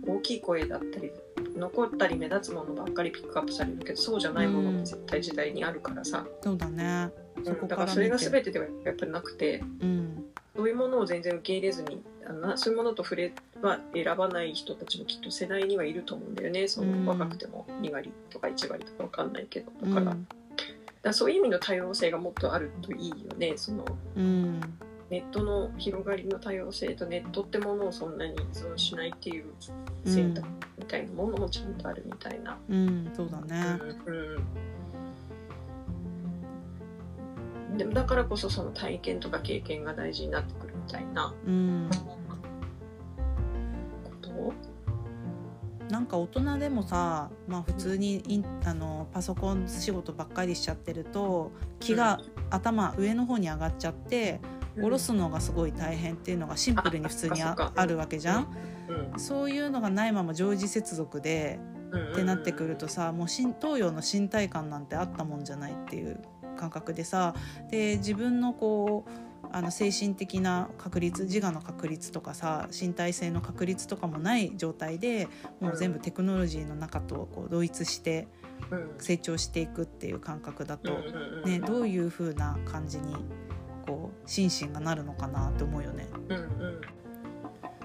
大きい声だったり残ったり目立つものばっかりピックアップされるけどそうじゃないものも絶対時代にあるからさ、そうだね。うん。だかららそれがて全てではやっぱりなくて。うん。そういうものを全然受け入れずにあのそういうものと触れは選ばない人たちもきっと世代にはいると思うんだよね。そうん。の若くても2割とか1割とかわかんないけどうん。だから,、だそういう意味の多様性がもっとあるといいよね。そのうん。ネットの広がりの多様性とネットってものをそんなに依存しないっていう選択みたいなものもちゃんとあるみたいな。うんそうだね。うん。でもだからこそその体験とか経験が大事になってくるみたいな。うんなんか大人でもさ、まあ、普通にインあのパソコン仕事ばっかりしちゃってると気が頭上の方に上がっちゃって下ろすのがすごい大変っていうのがシンプルに普通にあるわけじゃん。うん。そういうのがないまま常時接続でうんってなってくるとさもう身東洋の身体感なんてあったもんじゃないっていう感覚でさで自分のこうあの精神的な確率自我の確率とかさ身体性の確率とかもない状態でもう全部テクノロジーの中とこう同一して成長していくっていう感覚だと、ね、どういう風な感じにこう心身がなるのかなって思うよね。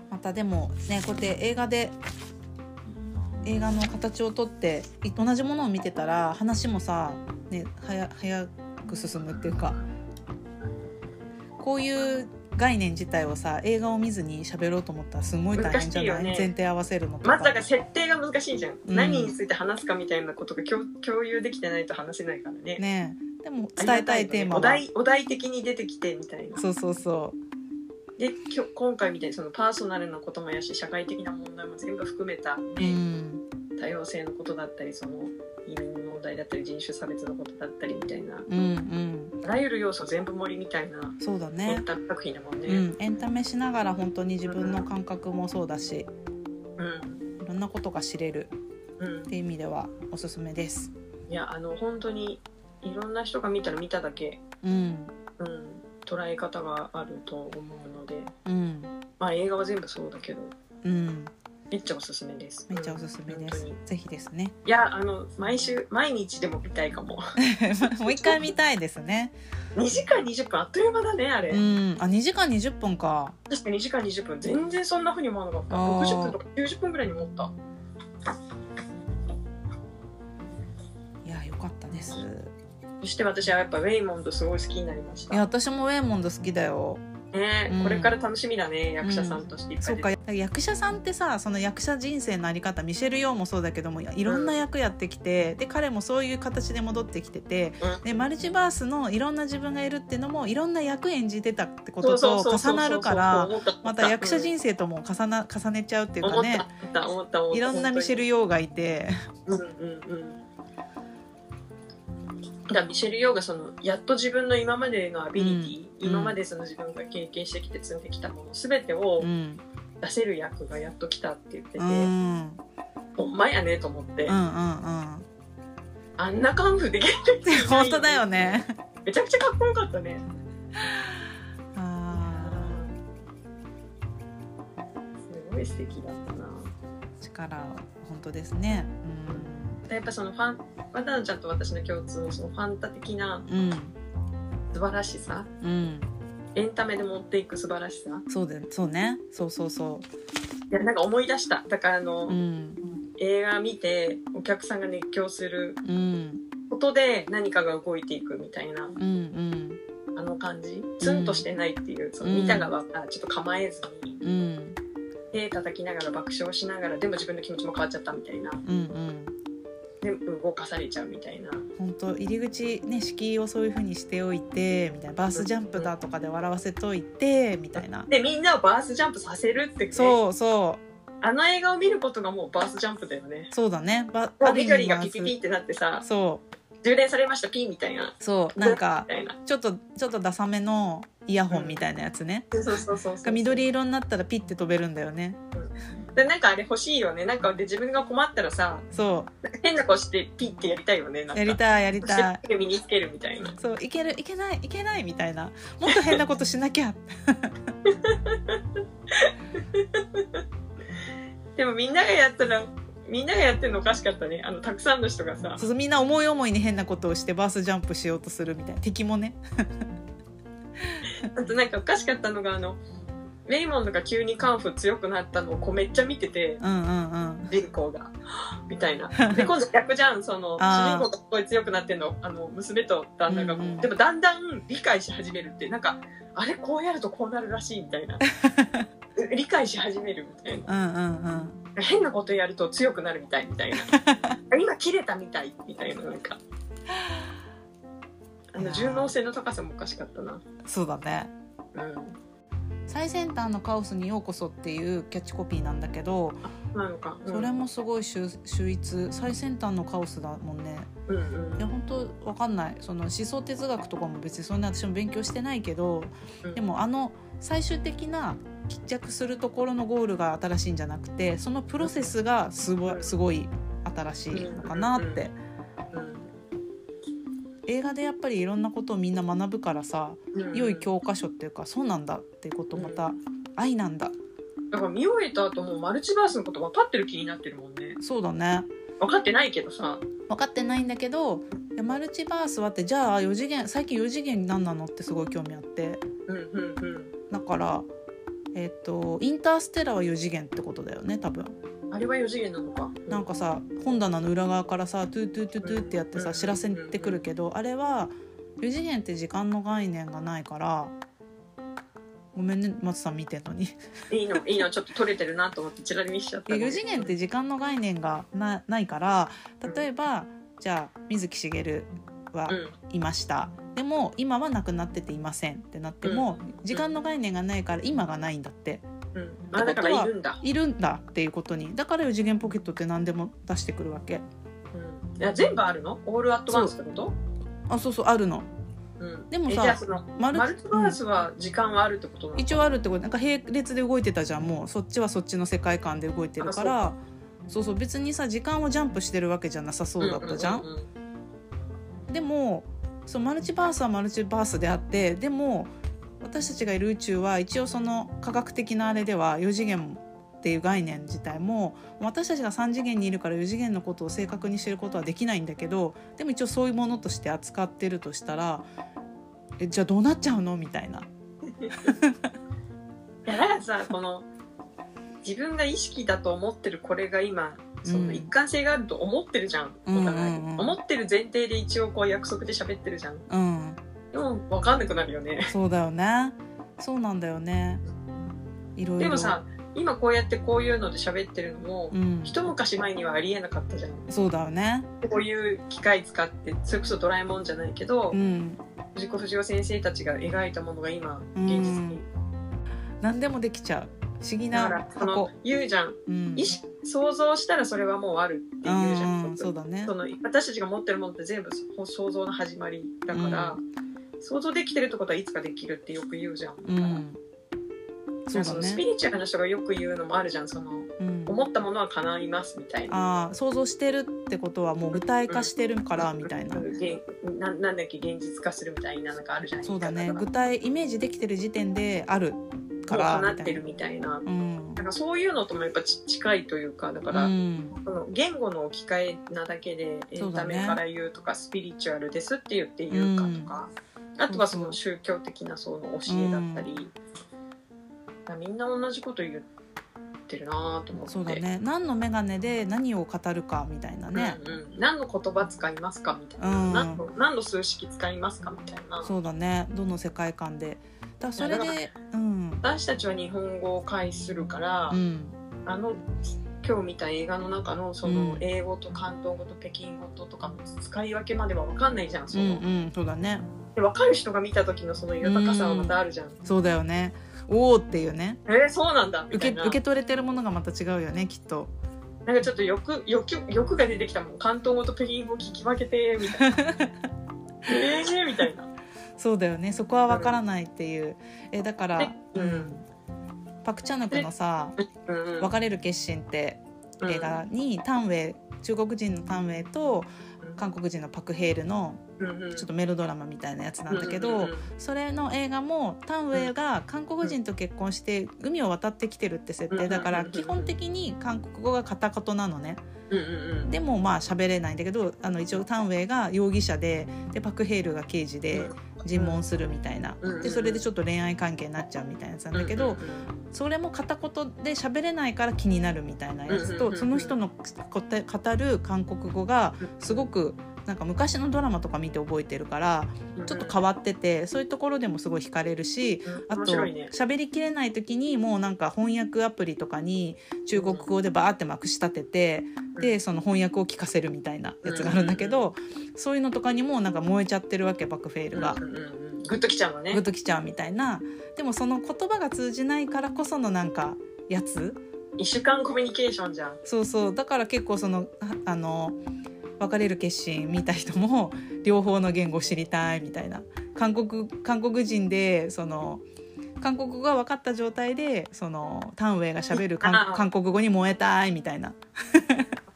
またでもねこうやって映画で映画の形をとって同じものを見てたら話もさ、ね、早く進むっていうかこういう概念自体をさ映画を見ずに喋ろうと思ったらすごい大変じゃない、ね。前提合わせるのとか。まずだから設定が難しいじゃん、うん。何について話すかみたいなことが共共有できてないと話せないからね。ねでも伝えたいテーマは、お題お題的に出てきてみたいな。そうそうそできょ今回みたいにそのパーソナルなこともやし社会的な問題も全部含めた、う、うねん、多様性のことだったりその移民題だったり人種差別のことだったりみたいな。うんうん。あらゆる要素全部盛りみたいなそうだエね。ンタメ作品だもんね。うん、エンタメしながら本当に自分の感覚もそうだし。うん。いろんなことが知れる。うん。っていう意味ではおすすめです。いやあの本当にいろんな人が見たら見ただけ、うん、うん、捉え方があると思うので。うん、まあ映画は全部そうだけど。うん、めっちゃおすすめです。めっちゃおすすめです。ぜひですね。いやあの毎週毎日でも見たいかも。もう一回見たいですね。2時間20分あっという間だねあれ。うん、あ、二時間二十分か。確かに2時間20分全然そんな風に思わなかった。あー60分とか90分ぐらいに思った。いや、良かったです。そして私はやっぱウェイモンドすごい好きになりました。いや、私もウェイモンド好きだよ。ね、うん。これから楽しみだね役者さんとしていっぱそいう出か、役者さんってさ、その役者人生のあり方、ミシェル・ヨーもそうだけども、いろんな役やってきて、で、彼もそういう形で戻ってきてて。うん。で、マルチバースのいろんな自分がいるっていうのも、いろんな役演じてたってことと重なるから。また役者人生とも重な重ねちゃうっていうかね。いろんなミシェル・ヨーがいて。うんうんうんだミシェル・ヨーがそのやっと自分の今までのアビリティ、うん。今までその自分が経験してきて積んできたもの全てをうん。出せる役がやっと来たって言ってて、うん。うんほんまやねと思って、うんうんああんなカンフーできるって本当だよね。めちゃくちゃかっこよかったね。あすごい素敵だったな。ー力本当ですねやっぱそのファン渡野ちゃんと私の共通のそのファンタ的なうん素晴らしさ。うん。うん。エンタメで持っていく素晴らしさ。そうでそうね。そうそうそいやなんか思い出した。だからあの、ううん。映画見てお客さんが熱狂するうん。ことで何かが動いていくみたいなうんうん。あの感じ。ツンとしてないっていう、その見た側がちょっと構えずにうん。手叩きながら爆笑しながらでも自分の気持ちも変わっちゃったみたいな。うんうんで動かされちゃうみたいな。本当入り口ね敷居をそういう風にしておいてみたいな。バースジャンプだとかで笑わせといてみたいな。でみんなをバースジャンプさせるって、ね、そうそう。あの映画を見ることがもうバースジャンプだよね。そうだね。ばもうある意味緑がピピピってなってさそう。充電されましたピンみたいな。そう。なんかちょっとちょっとダサめのイヤホンみたいなやつね、そうそうそうそうが緑色になったらピッて飛べるんだよねでなんかあれ欲しいよね。なんかで自分が困ったらさそ変な顔してピッてやりたいよね。やりたいやりたい。で身につけるみたいな。そういけるいけないいけないみたいな。もっと変なことしなきゃ。でもみんながやったらみんながやってるのおかしかったね。あのたくさんの人がさ。そうみんな思い思いに変なことをしてバースジャンプしようとするみたいな。敵もね。あとなんかおかしかったのがあのレイモンドが急にカンフー強くなったのをこうめっちゃ見ててうんうんうん。人口が。みたいな。で今度逆じゃんその主人公がすごい強くなってんのあの娘と旦那が、う。んうんでもだんだん理解し始めるってなんかあれこうやるとこうなるらしいみたいな。理解し始めるみたいな。うんうんうん。変なことやると強くなるみたいみたいな。今切れたみたいみたいななんか。あの順応性の高さもおかしかったな。そうだね。うん最先端のカオスにようこそっていうキャッチコピーなんだけどそれもすごい秀秀逸。最先端のカオスだもんね。いや本当わかんない。その思想哲学とかも別にそんな私も勉強してないけどうん。でもあの最終的な帰着するところのゴールが新しいんじゃなくてそのプロセスがすごいすごい新しいのかなって映画でやっぱりいろんなことをみんな学ぶからさうん。良い教科書っていうかそうなんだっていうことまた愛なんだ。だから見終えた後もうマルチバースのこと分かってる気になってるもんね。そうだね。分かってないけどさ。分かってないんだけどいやマルチバースはってじゃあ4次元最近4次元何なのってすごい興味あって。うんうんうん。だからえっ、とインターステラーは4次元ってことだよね多分あれは4次元なのか。なんかさ本棚の裏側からさトゥートゥートゥートゥーってやってうん。さ知らせてくるけどあれは4次元って時間の概念がないからごめんね松さん見てんのに。いいのいいのちょっと取れてるなと思ってチラ見しちゃった4次元って時間の概念がなないから例えばじゃあ水木しげるはうん。いました、でも今は亡くなってていませんってなっても、うん。時間の概念がないから今がないんだってうん。あだからいるんだ、いるんだっていうことに。だから4次元ポケットって何でも出してくるわけ。うん、いや全部あるの？オールアットワンスってこと？あそうそうあるの。うん、でもさマルマルチバースは時間はあるってことなの？一応あるってこと。なんか並列で動いてたじゃんもう。そっちはそっちの世界観で動いてるから。そう。そう別にさ時間をジャンプしてるわけじゃなさそうだったじゃん,、うううん。でもそうマルチバースはマルチバースであってでも私たちがいる宇宙は一応その科学的なあれでは4次元っていう概念自体も私たちが3次元にいるから4次元のことを正確に知ることはできないんだけどでも一応そういうものとして扱ってるとしたらえじゃあどうなっちゃうの？みたいな。いやだからさこの自分が意識だと思ってるこれが今その一貫性があると思ってるじゃん、うんお互い、思ってる前提で一応こう約束で喋ってるじゃん。うんでも分かんなくなるよねそうだよね。そうなんだよね。いろいろ。でもさ今こうやってこういうので喋ってるのも、うん、一昔前にはありえなかったじゃんそうだよね。こういう機械使ってそれこそドラえもんじゃないけど、うん、藤子不二雄先生たちが描いたものが今うん現実に、何でもできちゃう。不思議だからなその箱。言うじゃんうん、想像したらそれはもうあるって言うじゃん、うん、そうだねそ。の私たちが持ってるものって全部想像の始まりだから、想像できてるってことはいつかできるってよく言うじゃん、うん。そうスピね。リチュアルな人がよく言うのもあるじゃん。そのうん、思ったものは叶いますみたいな。ああ想像してるってことはもう具体化してるからみたいな。うん。現ななんだっけ現実化するみたいななんかあるじゃないそうだね。具体イメージできてる時点であるから叶ってるみたいな。うん。なんかそういうのともやっぱち近いというかだかうら、ん。その言語の置き換えなだけでエンタメから言うとかスピリチュアルですって言って言うかとか、あとはその宗教的なその教えだったり、だからみんな同じこと言ってるなと思って。そうだね。何の眼鏡で何を語るかみたいなね、うんうん、何の言葉使いますかみたいな、うん。何の何の数式使いますかみたいな。そうだね。どの世界観で。だそれでうん。私たちは日本語を介するから、うん。あの今日見た映画の中のそうん。の英語と関東語と北京語ととかの使い分けまでは分かんないじゃんそうんの、うん。そうだねで分かる人が見た時のその豊かさはまたあるじゃん、そうだよね。おおっていうね。えー、そうなんだ。受け受け取れてるものがまた違うよねきっと。なんかちょっと欲欲欲が出てきたもん。関東語と北京語聞き分けてみたいな。えーみたいな。そうだよね。そこは分からないっていう。えだからでううん。んパク・チャヌクのさうんうん「別れる決心」ってうん。映画にタンウェイ中国人のタンウェイと韓国人のパク・ヘイルのちょっとメロドラマみたいなやつなんだけどそれの映画もタンウェイが韓国人と結婚して海を渡ってきてるって設定。だから基本的に韓国語が片言なのね。でもまあ喋れないんだけどあの一応タンウェイが容疑者ででパク・ヘイルが刑事で尋問するみたいな。うんでそれでちょっと恋愛関係になっちゃうみたいなやつなんだけどそれも片言で喋れないから気になるみたいなやつとその人の語る韓国語がすごくなんか昔のドラマとか見て覚えてるからちょっと変わっててそういうところでもすごい惹かれるしあと喋りきれない時にもうなんか翻訳アプリとかに中国語でバーってまくし立ててでその翻訳を聞かせるみたいなやつがあるんだけどそういうのとかにもなんか燃えちゃってるわけバックフェイルが。グッときちゃうのね。グッときちゃうみたいな。でもその言葉が通じないからこそのなんかやつ？一週間コミュニケーションじゃん。そうそう。だから結構そのああの別れる決心見た人も 両方の言語を知りたいみたいな。韓国韓国人でその韓国語が分かった状態でそのタンウェイがしゃべる韓国語に燃えたいみたいな。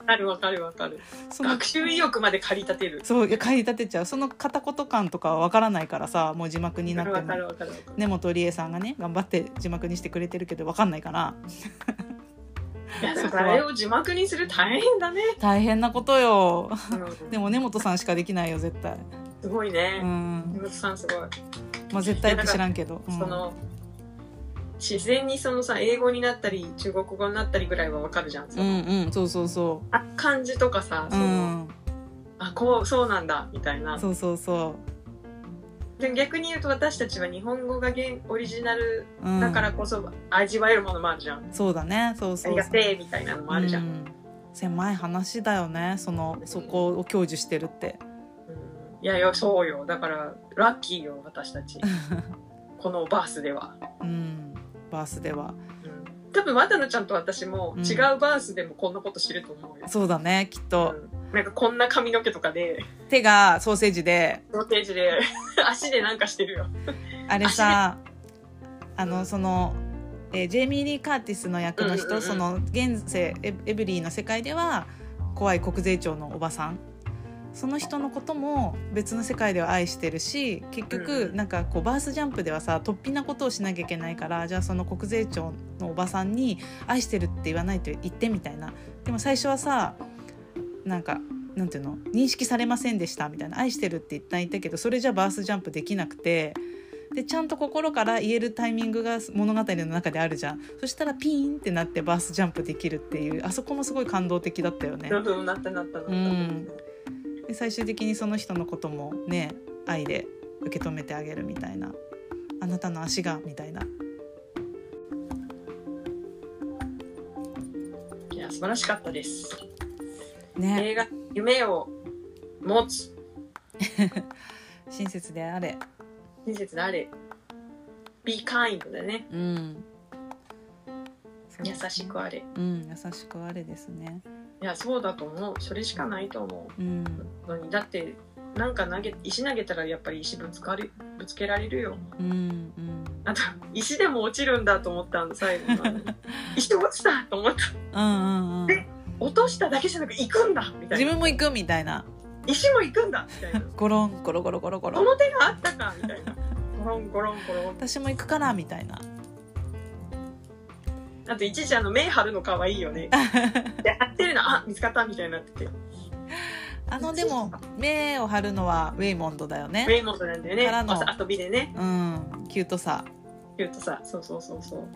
わかるわかるわかる。その学習意欲まで駆り立てる。そういや駆り立てちゃう。その片言感とかは分からないからさもう字幕になってもるわかるわかる。根本理恵さんがね頑張って字幕にしてくれてるけど分かんないからいやだからあれを字幕にする大変だね、大変なことよ。うん。でも根本さんしかできないよ絶対。すごいうねん。根本さんすごい。まあ絶対って知らんけど、うんその自然にそのさ英語になったり中国語になったりぐらいはわかるじゃん、そうんのうん。そうそうそあ漢字とかさうそうの、ん。あこうそうなんだみたいな。そうそうそで逆に言うと私たちは日本語が原オリジナルう、うん、だからこそ味わえるものもあるじゃん、そうだね。そうあそうそう。りがてえみたいなのもあるじゃん、うん。狭い話だよね。そのそこを享受してるって。うん。いやいやそうよ。だからラッキーよ私たち。このバースでは、うん。バースでは。うん、多分渡野ちゃんと私もうん。違うバースでもこんなこと知ると思うよ、そうだねきっと、うん。なんかこんな髪の毛とかで手がソーセージで。ローテージで 足でなんかしてるよ。あれさあのその、えージェイミー・リー・カーティスの役の人、その現世エエブリィの世界では怖い国税庁のおばさんその人のことも別の世界では愛してるし結局なんかこうバースジャンプではさ突飛なことをしなきゃいけないからじゃあその国税庁のおばさんに「愛してる」って言わないと言ってみたいな。でも最初はさなんかなんていうの？認識されませんでしたみたいな「愛してる」って一旦言ったけどそれじゃバースジャンプできなくて。でちゃんと心から言えるタイミングが物語の中であるじゃん。そしたらピーンってなってバースジャンプできるっていう。あそこもすごい感動的だったよね。なったなったなった、うんで最終的にその人のこともね愛で受け止めてあげるみたいな「あなたの足が」みたいな。いや素晴らしかったです。ね。映画夢を持つ。親切であれ。親切であれ。Be kind だね。うん。優しくあれ。うん、優しくあれですね。いやそうだと思う。それしかないと思う。ん、うのにだってなんか投げ石投げたらやっぱり石ぶつかるぶつけられるよ。うん、うん、あと石でも落ちるんだと思ったの最後の 石落ちたと思った。うんうんうん。え落としただけじゃなく行くんだみたいな。自分も行くみたいな。石も行くんだみたいな。ゴロンゴロゴロゴロゴロ。この手があったかみたいな。ゴロンゴロンゴロン。私も行くからみたいなあといちいちあの目張るの可愛いよね。で張ってるのあ見つかったみたいになってて。ウあのでも目を張るのはウェイモンドだよね。ェイモンドなんだよね。からの。遊びでね。うん。キュートさ。言うとさ。そうそうそうそう。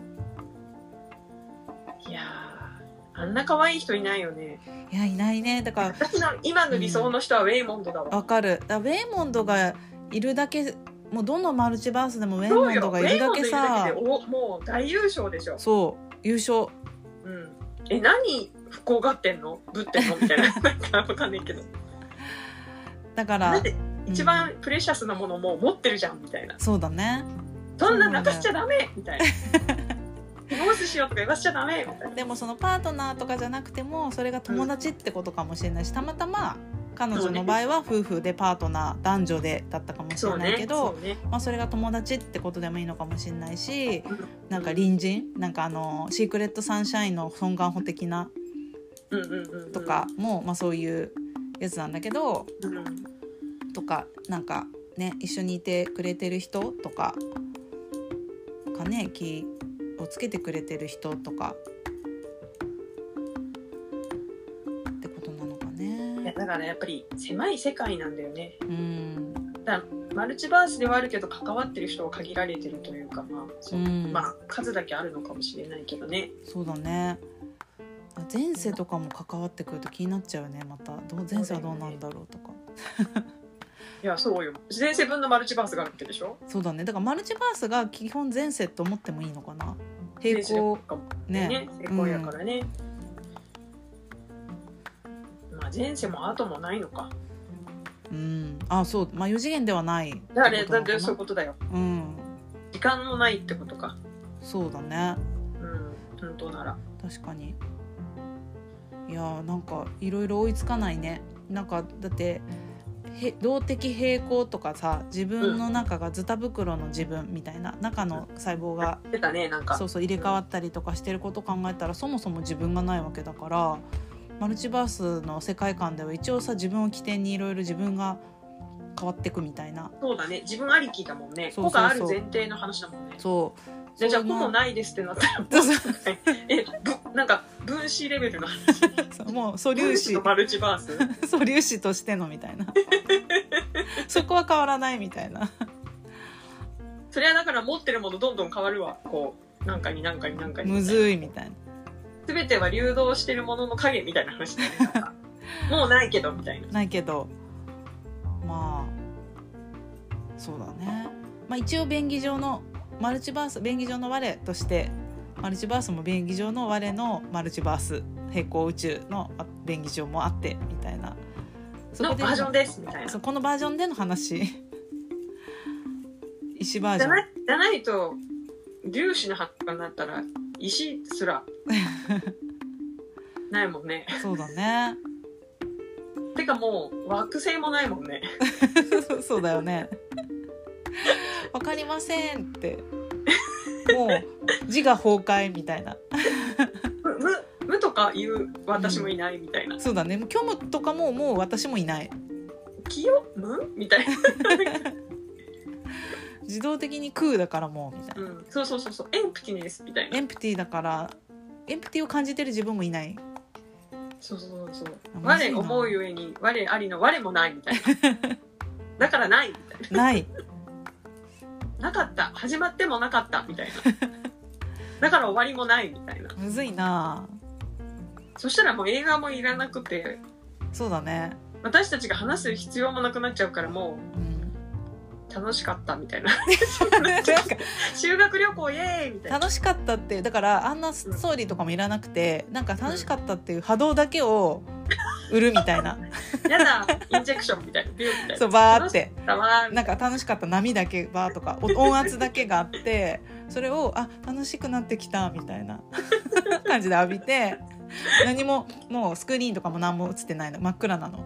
いやーあんな可愛い人いないよね。いやいないね。だから私の今の理想の人はウェイモンドだわ、わかる。だウェイモンドがいるだけもうどのマルチバースでもウェイモンドがいるだけさ。もう大優勝でしょ、そう優勝。うん、え何不幸がってんの？ぶってんの？みたいな。なんかわかんないけど。だから一番プレシャスなものもう持ってるじゃんみたいな。そうだね。そんな泣かしちゃダメみたいな。ディボースしようとか言わせちゃダメみたいな。でもそのパートナーとかじゃなくてもそれが友達ってことかもしれないし、たまたま彼女の場合は夫婦でパートナー男女でだったかもしれないけどそうね。まあ、それが友達ってことでもいいのかもしれないしなんか隣人なんかあのシークレットサンシャインのソン・ガンホ的なとかも、まあ、そういうやつなんだけどうん。とかなんかね一緒にいてくれてる人とかかね気をつけてくれてる人とかね。だからやっぱり狭い世界なんだよね。うん。マルチバースではあるけど関わってる人は限られてるというかまあそううん。まあ数だけあるのかもしれないけどね。そうだね。前世とかも関わってくると気になっちゃうよね。またどう前世はどうなんだろうとか。いやそうよ。全世分のマルチバースがあるわけでしょ？そうだね。だからマルチバースが基本前世って思ってもいいのかな。平行ねね。成功やからね、まあ前世も後もないのか。うん。あそう。まあ4次元ではないだからねだってそういうことだよ。うん。時間もないってことか。そうだね。うん本当なら。確かに。いやーなんかいろいろ追いつかないね。なんかだってへ動的平衡とかさ自分の中がズタ袋の自分みたいな中の細胞が出たねなんか。そうそう入れ替わったりとかしてることを考えたらそもそも自分がないわけだからマルチバースの世界観では一応さ自分を起点にいろいろ自分が変わってくみたいな。そうだね。自分ありきだもんね。そうがある前提の話だもんね。そう。でじゃあそういうの個もないですってなったらえぶなんか分子レベルの話。そうもう素粒子。のマルチバース？素粒子としてのみたいな。そこは変わらないみたいな。それはだから持ってるものどんどん変わるわ。こうなんかになんかになんかにむずいみたいな全ては流動してるものの影みたいな話もうないけどみたいな。ないけど。まあそうだね、まあ、一応便宜上のマルチバース便宜上の我としてマルチバースも便宜上の我のマルチバース平行宇宙のあ便宜上もあってみたいな。そのバージョンですみたいな。このバージョンでの話。石バージョン。じゃないじゃないと粒子の発火になったら石すら ないもんねそうだねてかもう惑星もないもんね そうだよね。わかりませんって。もう自我崩壊みたいな。無無無とか言う私もいないみたいな、そうだね。もう虚無とかももう私もいない。清無みたいな、自動的に空だからもうみたいな。うん、そうそうそうそうエンプティネスみたいなエンプティだからエンプティを感じてる自分もいない。そうそうそう我思うゆえに我ありの我もないみたいな だからないみたいない。な なかった始まってもなかったみたいな だから終わりもないみたいなむずいな。そしたらもう映画もいらなくてそうだね。私たちが話す必要もなくなっちゃうからもうん。う楽しかったみたいな。なんか修学旅行イエーイみたいな。楽しかったってだからあんなストーリーとかもいらなくてなんか楽しかったっていう波動だけを売るみたいな。やだインジェクションみたいな。ビューみたいな。そうバーって。なんか楽しかった波だけバーとかお音圧だけがあってそれをあ楽しくなってきたみたいな。感じで浴びて何ももうスクリーンとかも何も映ってないの。真っ暗なの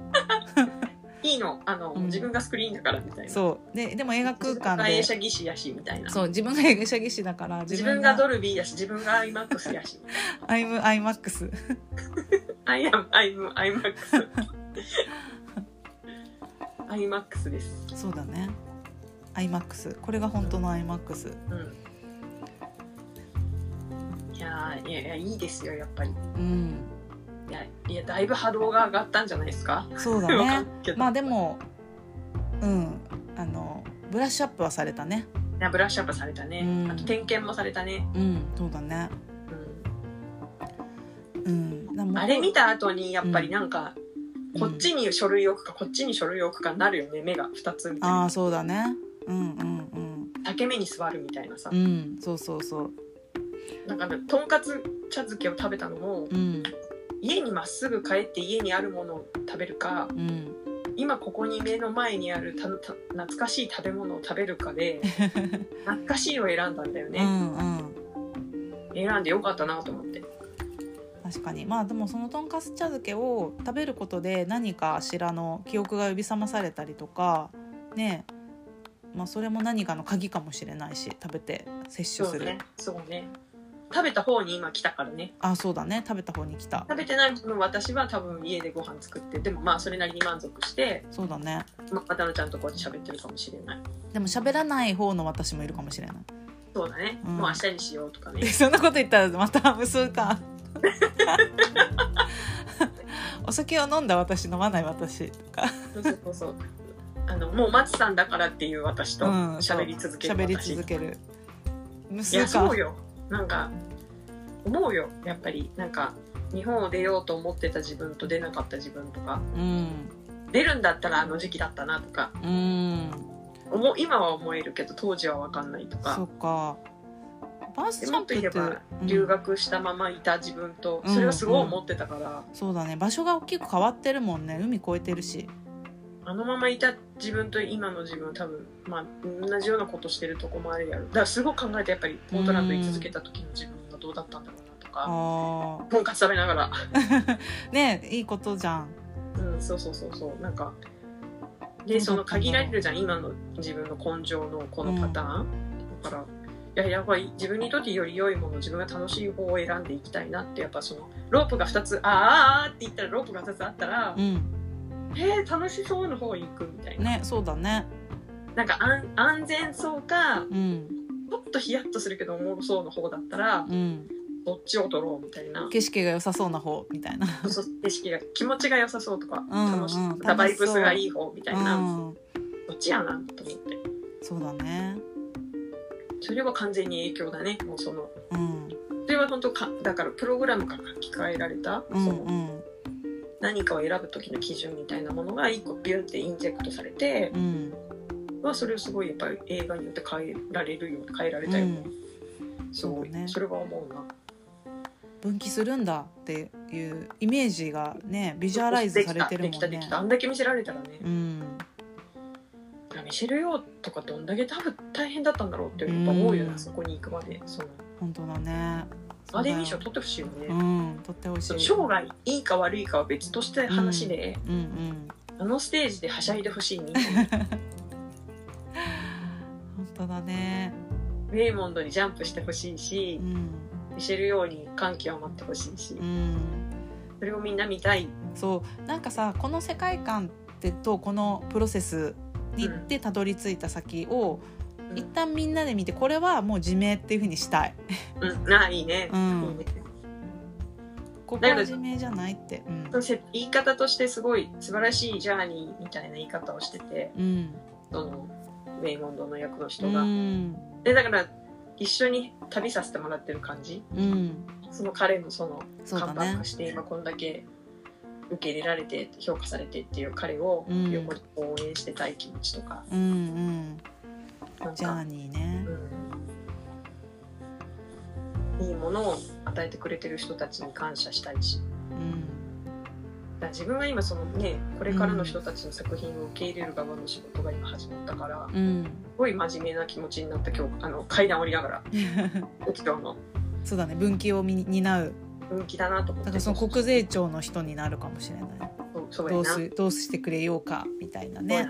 いいのあの、うん。自分がスクリーンだからみたいな。そう。ででも映画空間で。映写技師やしみたいな。そう自分が映写技師だから。自分がドルビーやし自分が iMAX やし。アイム iMAX I am I'm iMAX iMAX です。そうだね。iMAX これが本当の iMAX うん。いやーいやいやいいですよやっぱり。うんいやだいぶ波動が上がったんじゃないですか？そうだね。まあでもうん。あのブラッシュアップはされたね。ブラッシュアップされたね、うん。あと点検もされたね、うんそうだね。うん。うん。あれ見た後にやっぱりなんか、うんこっちに書類置くかこっちに書類置くかになるよね目が2つみたいなああそうだね。うんうん裂け目に座るみたいなさ。うんうんそうそうそう。だからとんかつ茶漬けを食べたのもうん家にまっすぐ帰って家にあるものを食べるかうん今ここに目の前にあるたた懐かしい食べ物を食べるかで懐かしいを選んだんだよね、うんうん。選んでよかったなと思って。確かに。まあでもそのとんかつ茶漬けを食べることで何かしらの記憶が呼び覚まされたりとかね。まあそれも何かの鍵かもしれないし食べて摂取する、そうね。そうね食べた方に今来たからね。あそうだね。食べた方に来た。食べてない分私は多分家でご飯作ってでもまあそれなりに満足してそうだね。ままたのちゃんとこうやって喋ってるかもしれない。でも喋らない方の私もいるかもしれない。そうだね、うん。もう明日にしようとかね。で そんなこと言ったらまた無数か。お酒を飲んだ私飲まない私とか。そうそうそうあのもう松さんだからっていう私とうん喋り続ける喋り私、続ける。無数か。そうよなんか思うよやっぱり。なんか日本を出ようと思ってた自分と出なかった自分とか。うん。出るんだったらあの時期だったなとか。うん。今は思えるけど当時は分かんないとそかっか。バースでジャンプってもっと言えばうん。留学したままいた自分とうんそれはすごい思ってたから、そうだね。場所が大きく変わってるもんね。海越えてるしあのままいた自分と今の自分は多分まあ同じようなことしてるとこもあるやろ。だからすごく考えてやっぱりポートランドに続けた時の自分がどうだったんだろうなとか。あとんかつ食べながら。ー ねいいことじゃん。うん。そうそうそう。そうなんかでその限られるじゃん今の自分の根性のこのパターン、だからいややっぱり自分にとってより良いもの自分が楽しい方を選んでいきたいなってやっぱそのロープが2つあーあーって言ったらロープが2つあったら、うんえー、楽しそうの方に行くみたいな、ねそうだね。なんか安安全そうかうん。ちょっとヒヤッとするけどおもろそうの方だったらうん。どっちを取ろうみたいな。景色が良さそうな方みたいな。そうそう景色が気持ちが良さそうとか、うん楽しうんバイブスがいい方みたいな、う。ん。どっちやなと思って。そうだね。それは完全に影響だねもうその。うん。それは本当かだからプログラムが書き換えられた、うんそうのん何かを選ぶ時の基準みたいなものが一個ビュンってインジェクトされて、うん。はそれをすごいやっぱり映画によって変えられるよ変えられたよね、すごいそうだね。それは思うな。分岐するんだっていうイメージがねビジュアライズされてるもんできたできたでねきた。あんだけ見せられたらね、うん。ミシェル・ヨーとかどんだけ多分大変だったんだろうってやっぱ思うよな、うん。そこに行くまで。その。本当だねアカデミー賞取ってほしいよね。うん取ってほしい。賞がいいか悪いかは別として話で、うんうんあのステージではしゃいでほしいに 本当だね。レイモンドにジャンプしてほしいしう、ん。ミシェル・ヨーに歓喜を待ってほしいし、うん。それをみんな見たい。そう。なんかさこの世界観ってとこのプロセスに行ってたどり着いた先を、うん一旦みんなで見てこれはもう自明っていうふうにしたい。うん、あいいね。うん。いいねここは自明じゃない？ってうん言い方としてすごい素晴らしいジャーニーみたいな言い方をしてて、うん。そのレイモンドの役のう人が。ん。でだから一緒に旅させてもらってる感じ。うん。その彼のその看板化して今こんだけ受け入れられて評価されてっていう彼をうん。横に応援してたい気持ちとか、うんうんジャーか、ニーね。うん、いいものを与えてくれてる人たちに感謝したいし。うん。だ自分は今そのねこれからの人たちの作品を受け入れる側の仕事が今始まったからすうん。ごい真面目な気持ちになった今日あの階段降りながら 駅長の。そうだね分岐をみ担う。運気だなと思って。だからその国税庁の人になるかもしれない。どうな。すどうしてくれようかみたいなね。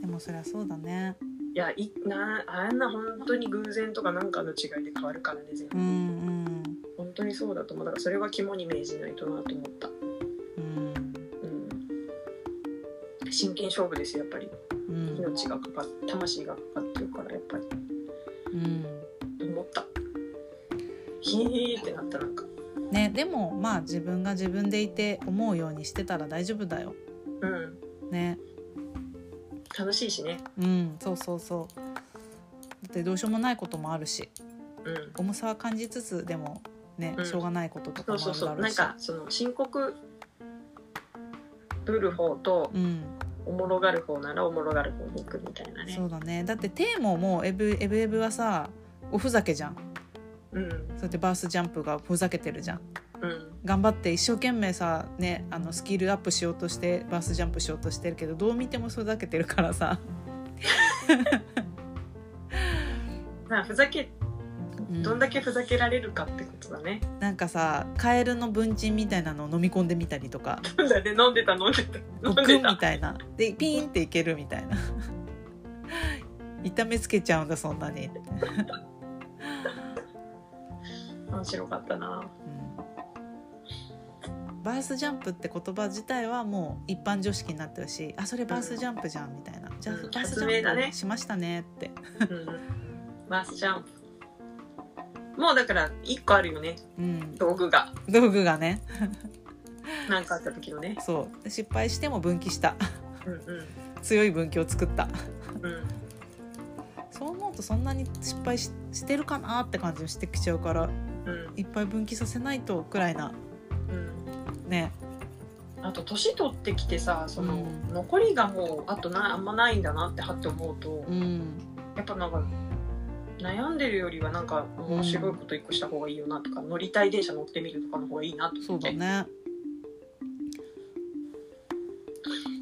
でもそりゃそうだねいやいなあんな本当に偶然とかなんかの違いで変わるからね全部。うんうん。本当にそうだと思う。だからそれは肝に銘じないとなと思った、うん。うん、真剣勝負ですよやっぱり。うん。命がかかっ魂がかかってるからやっぱり。うん。思った。ヒーってなったなんか。ねでもまあ自分が自分でいて思うようにしてたら大丈夫だよ。うん。ね楽しいしね。うんそうそうそう。だってどうしようもないこともあるし。うん。重さは感じつつでもね、うん。しょうがないこととかそうそうそうもあるだろう。しなんかその深刻ぶる方とうん。おもろがる方ならおもろがる方に行くみたいなね。そうだね。だってテーモもエブエブエブはさおふざけじゃん。うん。そうやってバースジャンプがふざけてるじゃん頑張って一生懸命さねあのスキルアップしようとしてバースジャンプしようとしてるけどどう見てもふざけてるからさ、まあふざけうん。どんだけふざけられるかってことだね、なんかさカエルの文鎮みたいなのを飲み込んでみたりとか。なんだね。飲んでた飲んでた。飲んグンみでた。たいなでピーンっていけるみたいな。痛めつけちゃうんだそんなに、面白かったな。うん、バースジャンプって言葉自体はもう一般常識になってるしあそれバースジャンプじゃんみたいな、じゃあうん。バースジャンプしましたねって。うん。バースジャンプ。もうだから一個あるよね。うん。道具が。道具がね。何かあった時のね。そう。失敗しても分岐した。うんうん。強い分岐を作った。うん。そう思うとそんなに失敗ししてるかなって感じもしてきちゃうからうん。いっぱい分岐させないとくらいな。うんね。あと年取ってきてさその、うん。残りがもうあとなあんまないんだなってはって思うと、うん。やっぱなんか悩んでるよりはなんか面白いこと一個した方がいいよなとか、乗りたい電車乗ってみるとかの方がいいなとそう思って。だね。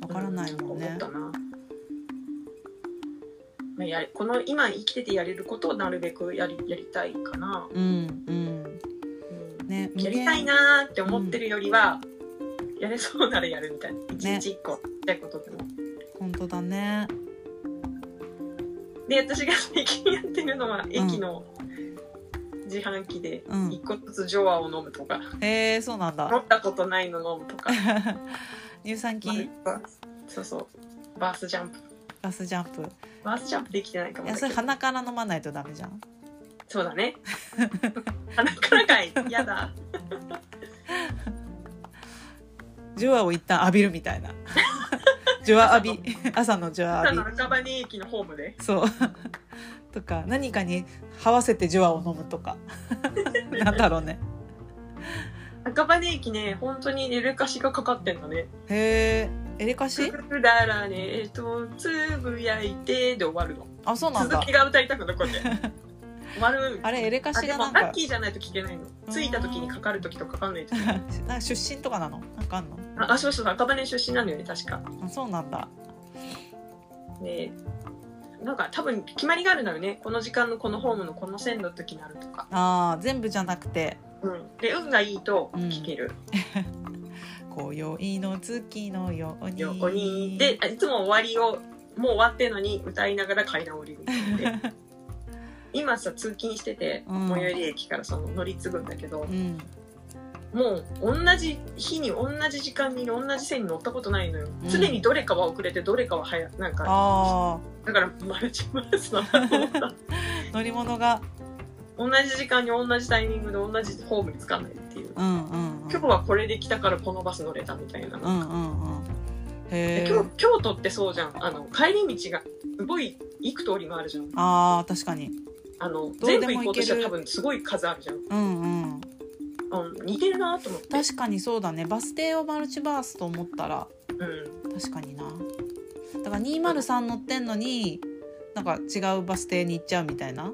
わからないもんね。う思ったな、まあ、やこの今生きててやれることをなるべくやりやりたいかな、うんうんうんねやりたいなーって思ってるよりは、やれそうならやるみたいな。一日一個ちっちゃいことでも。本当だね。で私が最近やってるのは駅の自販機でうん。一個ずつジョアを飲むとか、へえそうなん飲だったことないの飲むとか。乳酸菌？そうそう。バースジャンプ。バスジャンプ。バースジャンプできてないかもいやそれ鼻から飲まないとダメじゃん。そうだね やだ。ジュアを一旦浴びるみたいな。ジュア浴び。朝のジュア浴の赤羽駅のホームで。びそう。とか何かに這わせてジュアを飲むとか。なんだろうね。赤羽駅ね本当にエレカシがかかってんのね。へえエレカ「シくだらねえとつぶやいて」で終わるのあそうなんだ続きが歌いたく残って終わるあれエレカシがなんか。ラッキーじゃないと聞けないの。着いた時にかかる時とかかんない時なんか出身とかなの？なんかあんの？あそうそう赤羽出身なんだよね確か。あそうなんだ。でなんか多分決まりがあるんだよね。この時間のこのホームのこの線の時になるとか、あー全部じゃなくて。うん、で運がいいと聞ける。今宵の月のように。横に。でいつも終わりをもう終わってんのに歌いながら階段降りるって 今さ通勤しててうん。最寄り駅からその乗り継ぐんだけど、うん。もう同じ日に同じ時間に同じ線に乗ったことないのよ、うん。常にどれかは遅れてどれかは早い。なんかあだからマルチバースだなと思った。ー 乗り物が。同じ時間に同じタイミングで同じホームにつかないっていう。うんうんうん。今日はこれで来たからこのバス乗れたみたいな、うんうんうん。へえで京京都ってそうじゃん。あの帰り道がすごい幾通りもあるじゃん。あー確かにあの全部行こうとしたら行ける。多分すごい数あるじゃん、うんうん。うん、似てるなと思って。確かにそうだね。バス停をマルチバースと思ったら。うん。確かにな。だから203乗ってんのになんか違うバス停に行っちゃうみたいな。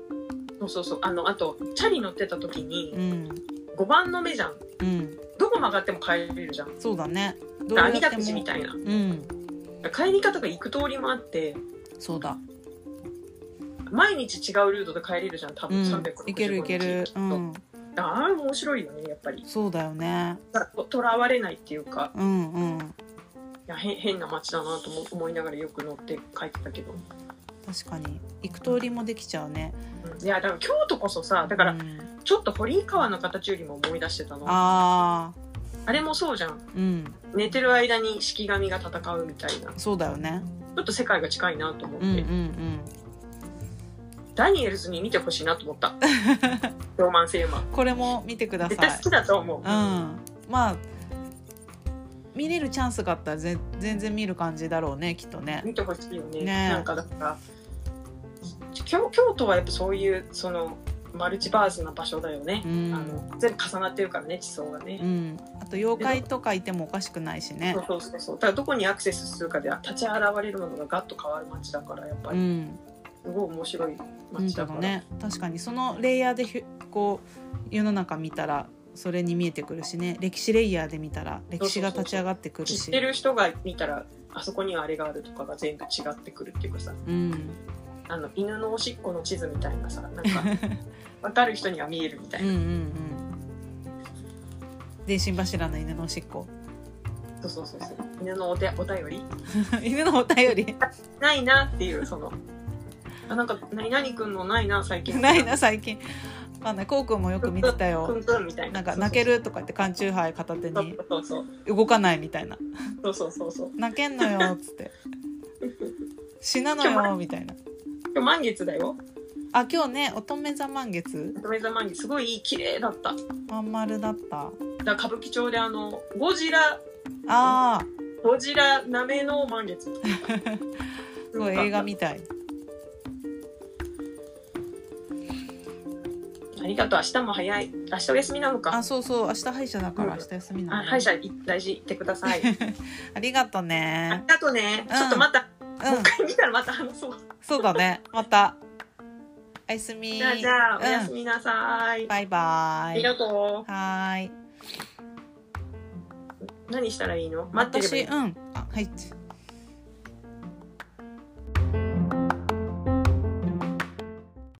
そうそうそう。あのあとチャリ乗ってた時にうん。5番の目じゃん。うん。どこ曲がっても帰れるじゃん。そうだね。どうみたいな。うん。帰り方が行く通りもあって。そうだ毎日違うルートで帰れるじゃん。多分うん。365いけるいける。うん。ああ面白いよねやっぱり。そうだよね。ととらわれないっていうか。うんうん。やへ変な街だなと思思いながらよく乗って帰ってたけど、確かに。行く通りもできちゃうね。うん。いやだから京都こそさだからうん。ちょっと堀川の形よりも思い出してたの。ああれもそうじゃん。ーうん。寝てる間に式神が戦うみたいな。ちそうだよね。ょっと世界が近いなと思って、うんうんうんダニエルズに見てほしいなと思った。ローマンセーマーこれも見てください。絶対好きだと思う、うん。まあ見れるチャンスがあったらぜ全然見る感じだろうねきっとね。見てほしいよね。ね。なんかだから京京都はやっぱそういうそのマルチバースな場所だよね、うん。あの全部重なってるからね地層がね、うん。あと妖怪とかいてもおかしくないしね。そうそうそうそう。だからどこにアクセスするかで立ち現れるものがガッと変わる街だからやっぱり。うんすごい面白いうんだ街だから、ね。確かにそのレイヤーでこう世の中見たらそれに見えてくるしね。歴史レイヤーで見たら歴史が立ち上がってくるし。知ってる人が見たらあそこにはあれがあるとかが全部違ってくるっていうかさ。うん。あの犬のおしっこの地図みたいなさなんか 分かる人には見えるみたいな、うんうんうん。電信柱の犬のおしっこ。そうそうそうそう。犬のお手お便り。犬のお便り。ないなっていうそのあなんか何々くんのないな最近。ないな最近。まあねこうくんもよく見てたくよんくんみたいな。なんか泣けるとか言って缶チューハイ片手にそうそう動かないみたいな。そうそうそうそう。泣けんのよっつって。死なのよみたいな。今日満月だよ。あ今日ね乙女座満月。乙女座満月すごい綺麗だった。まん丸だった。ら歌舞伎町であのゴジラああゴジラなめの満月。すごい映画みたいありがとう明日も早い。明日お休みなのか。あそうそう。明日歯医者だからうん。明日休みなの。あ歯医者大事行ってください。ありがとうありねがとうね、うん。ちょっとまた、うん。もう一回見たらまた話そう。そうだね。また。おやすみ。じゃあじゃあおやすうんみなさい、バイバイ。ありがとう。はーい。何したらいいの？待って私うん。あはい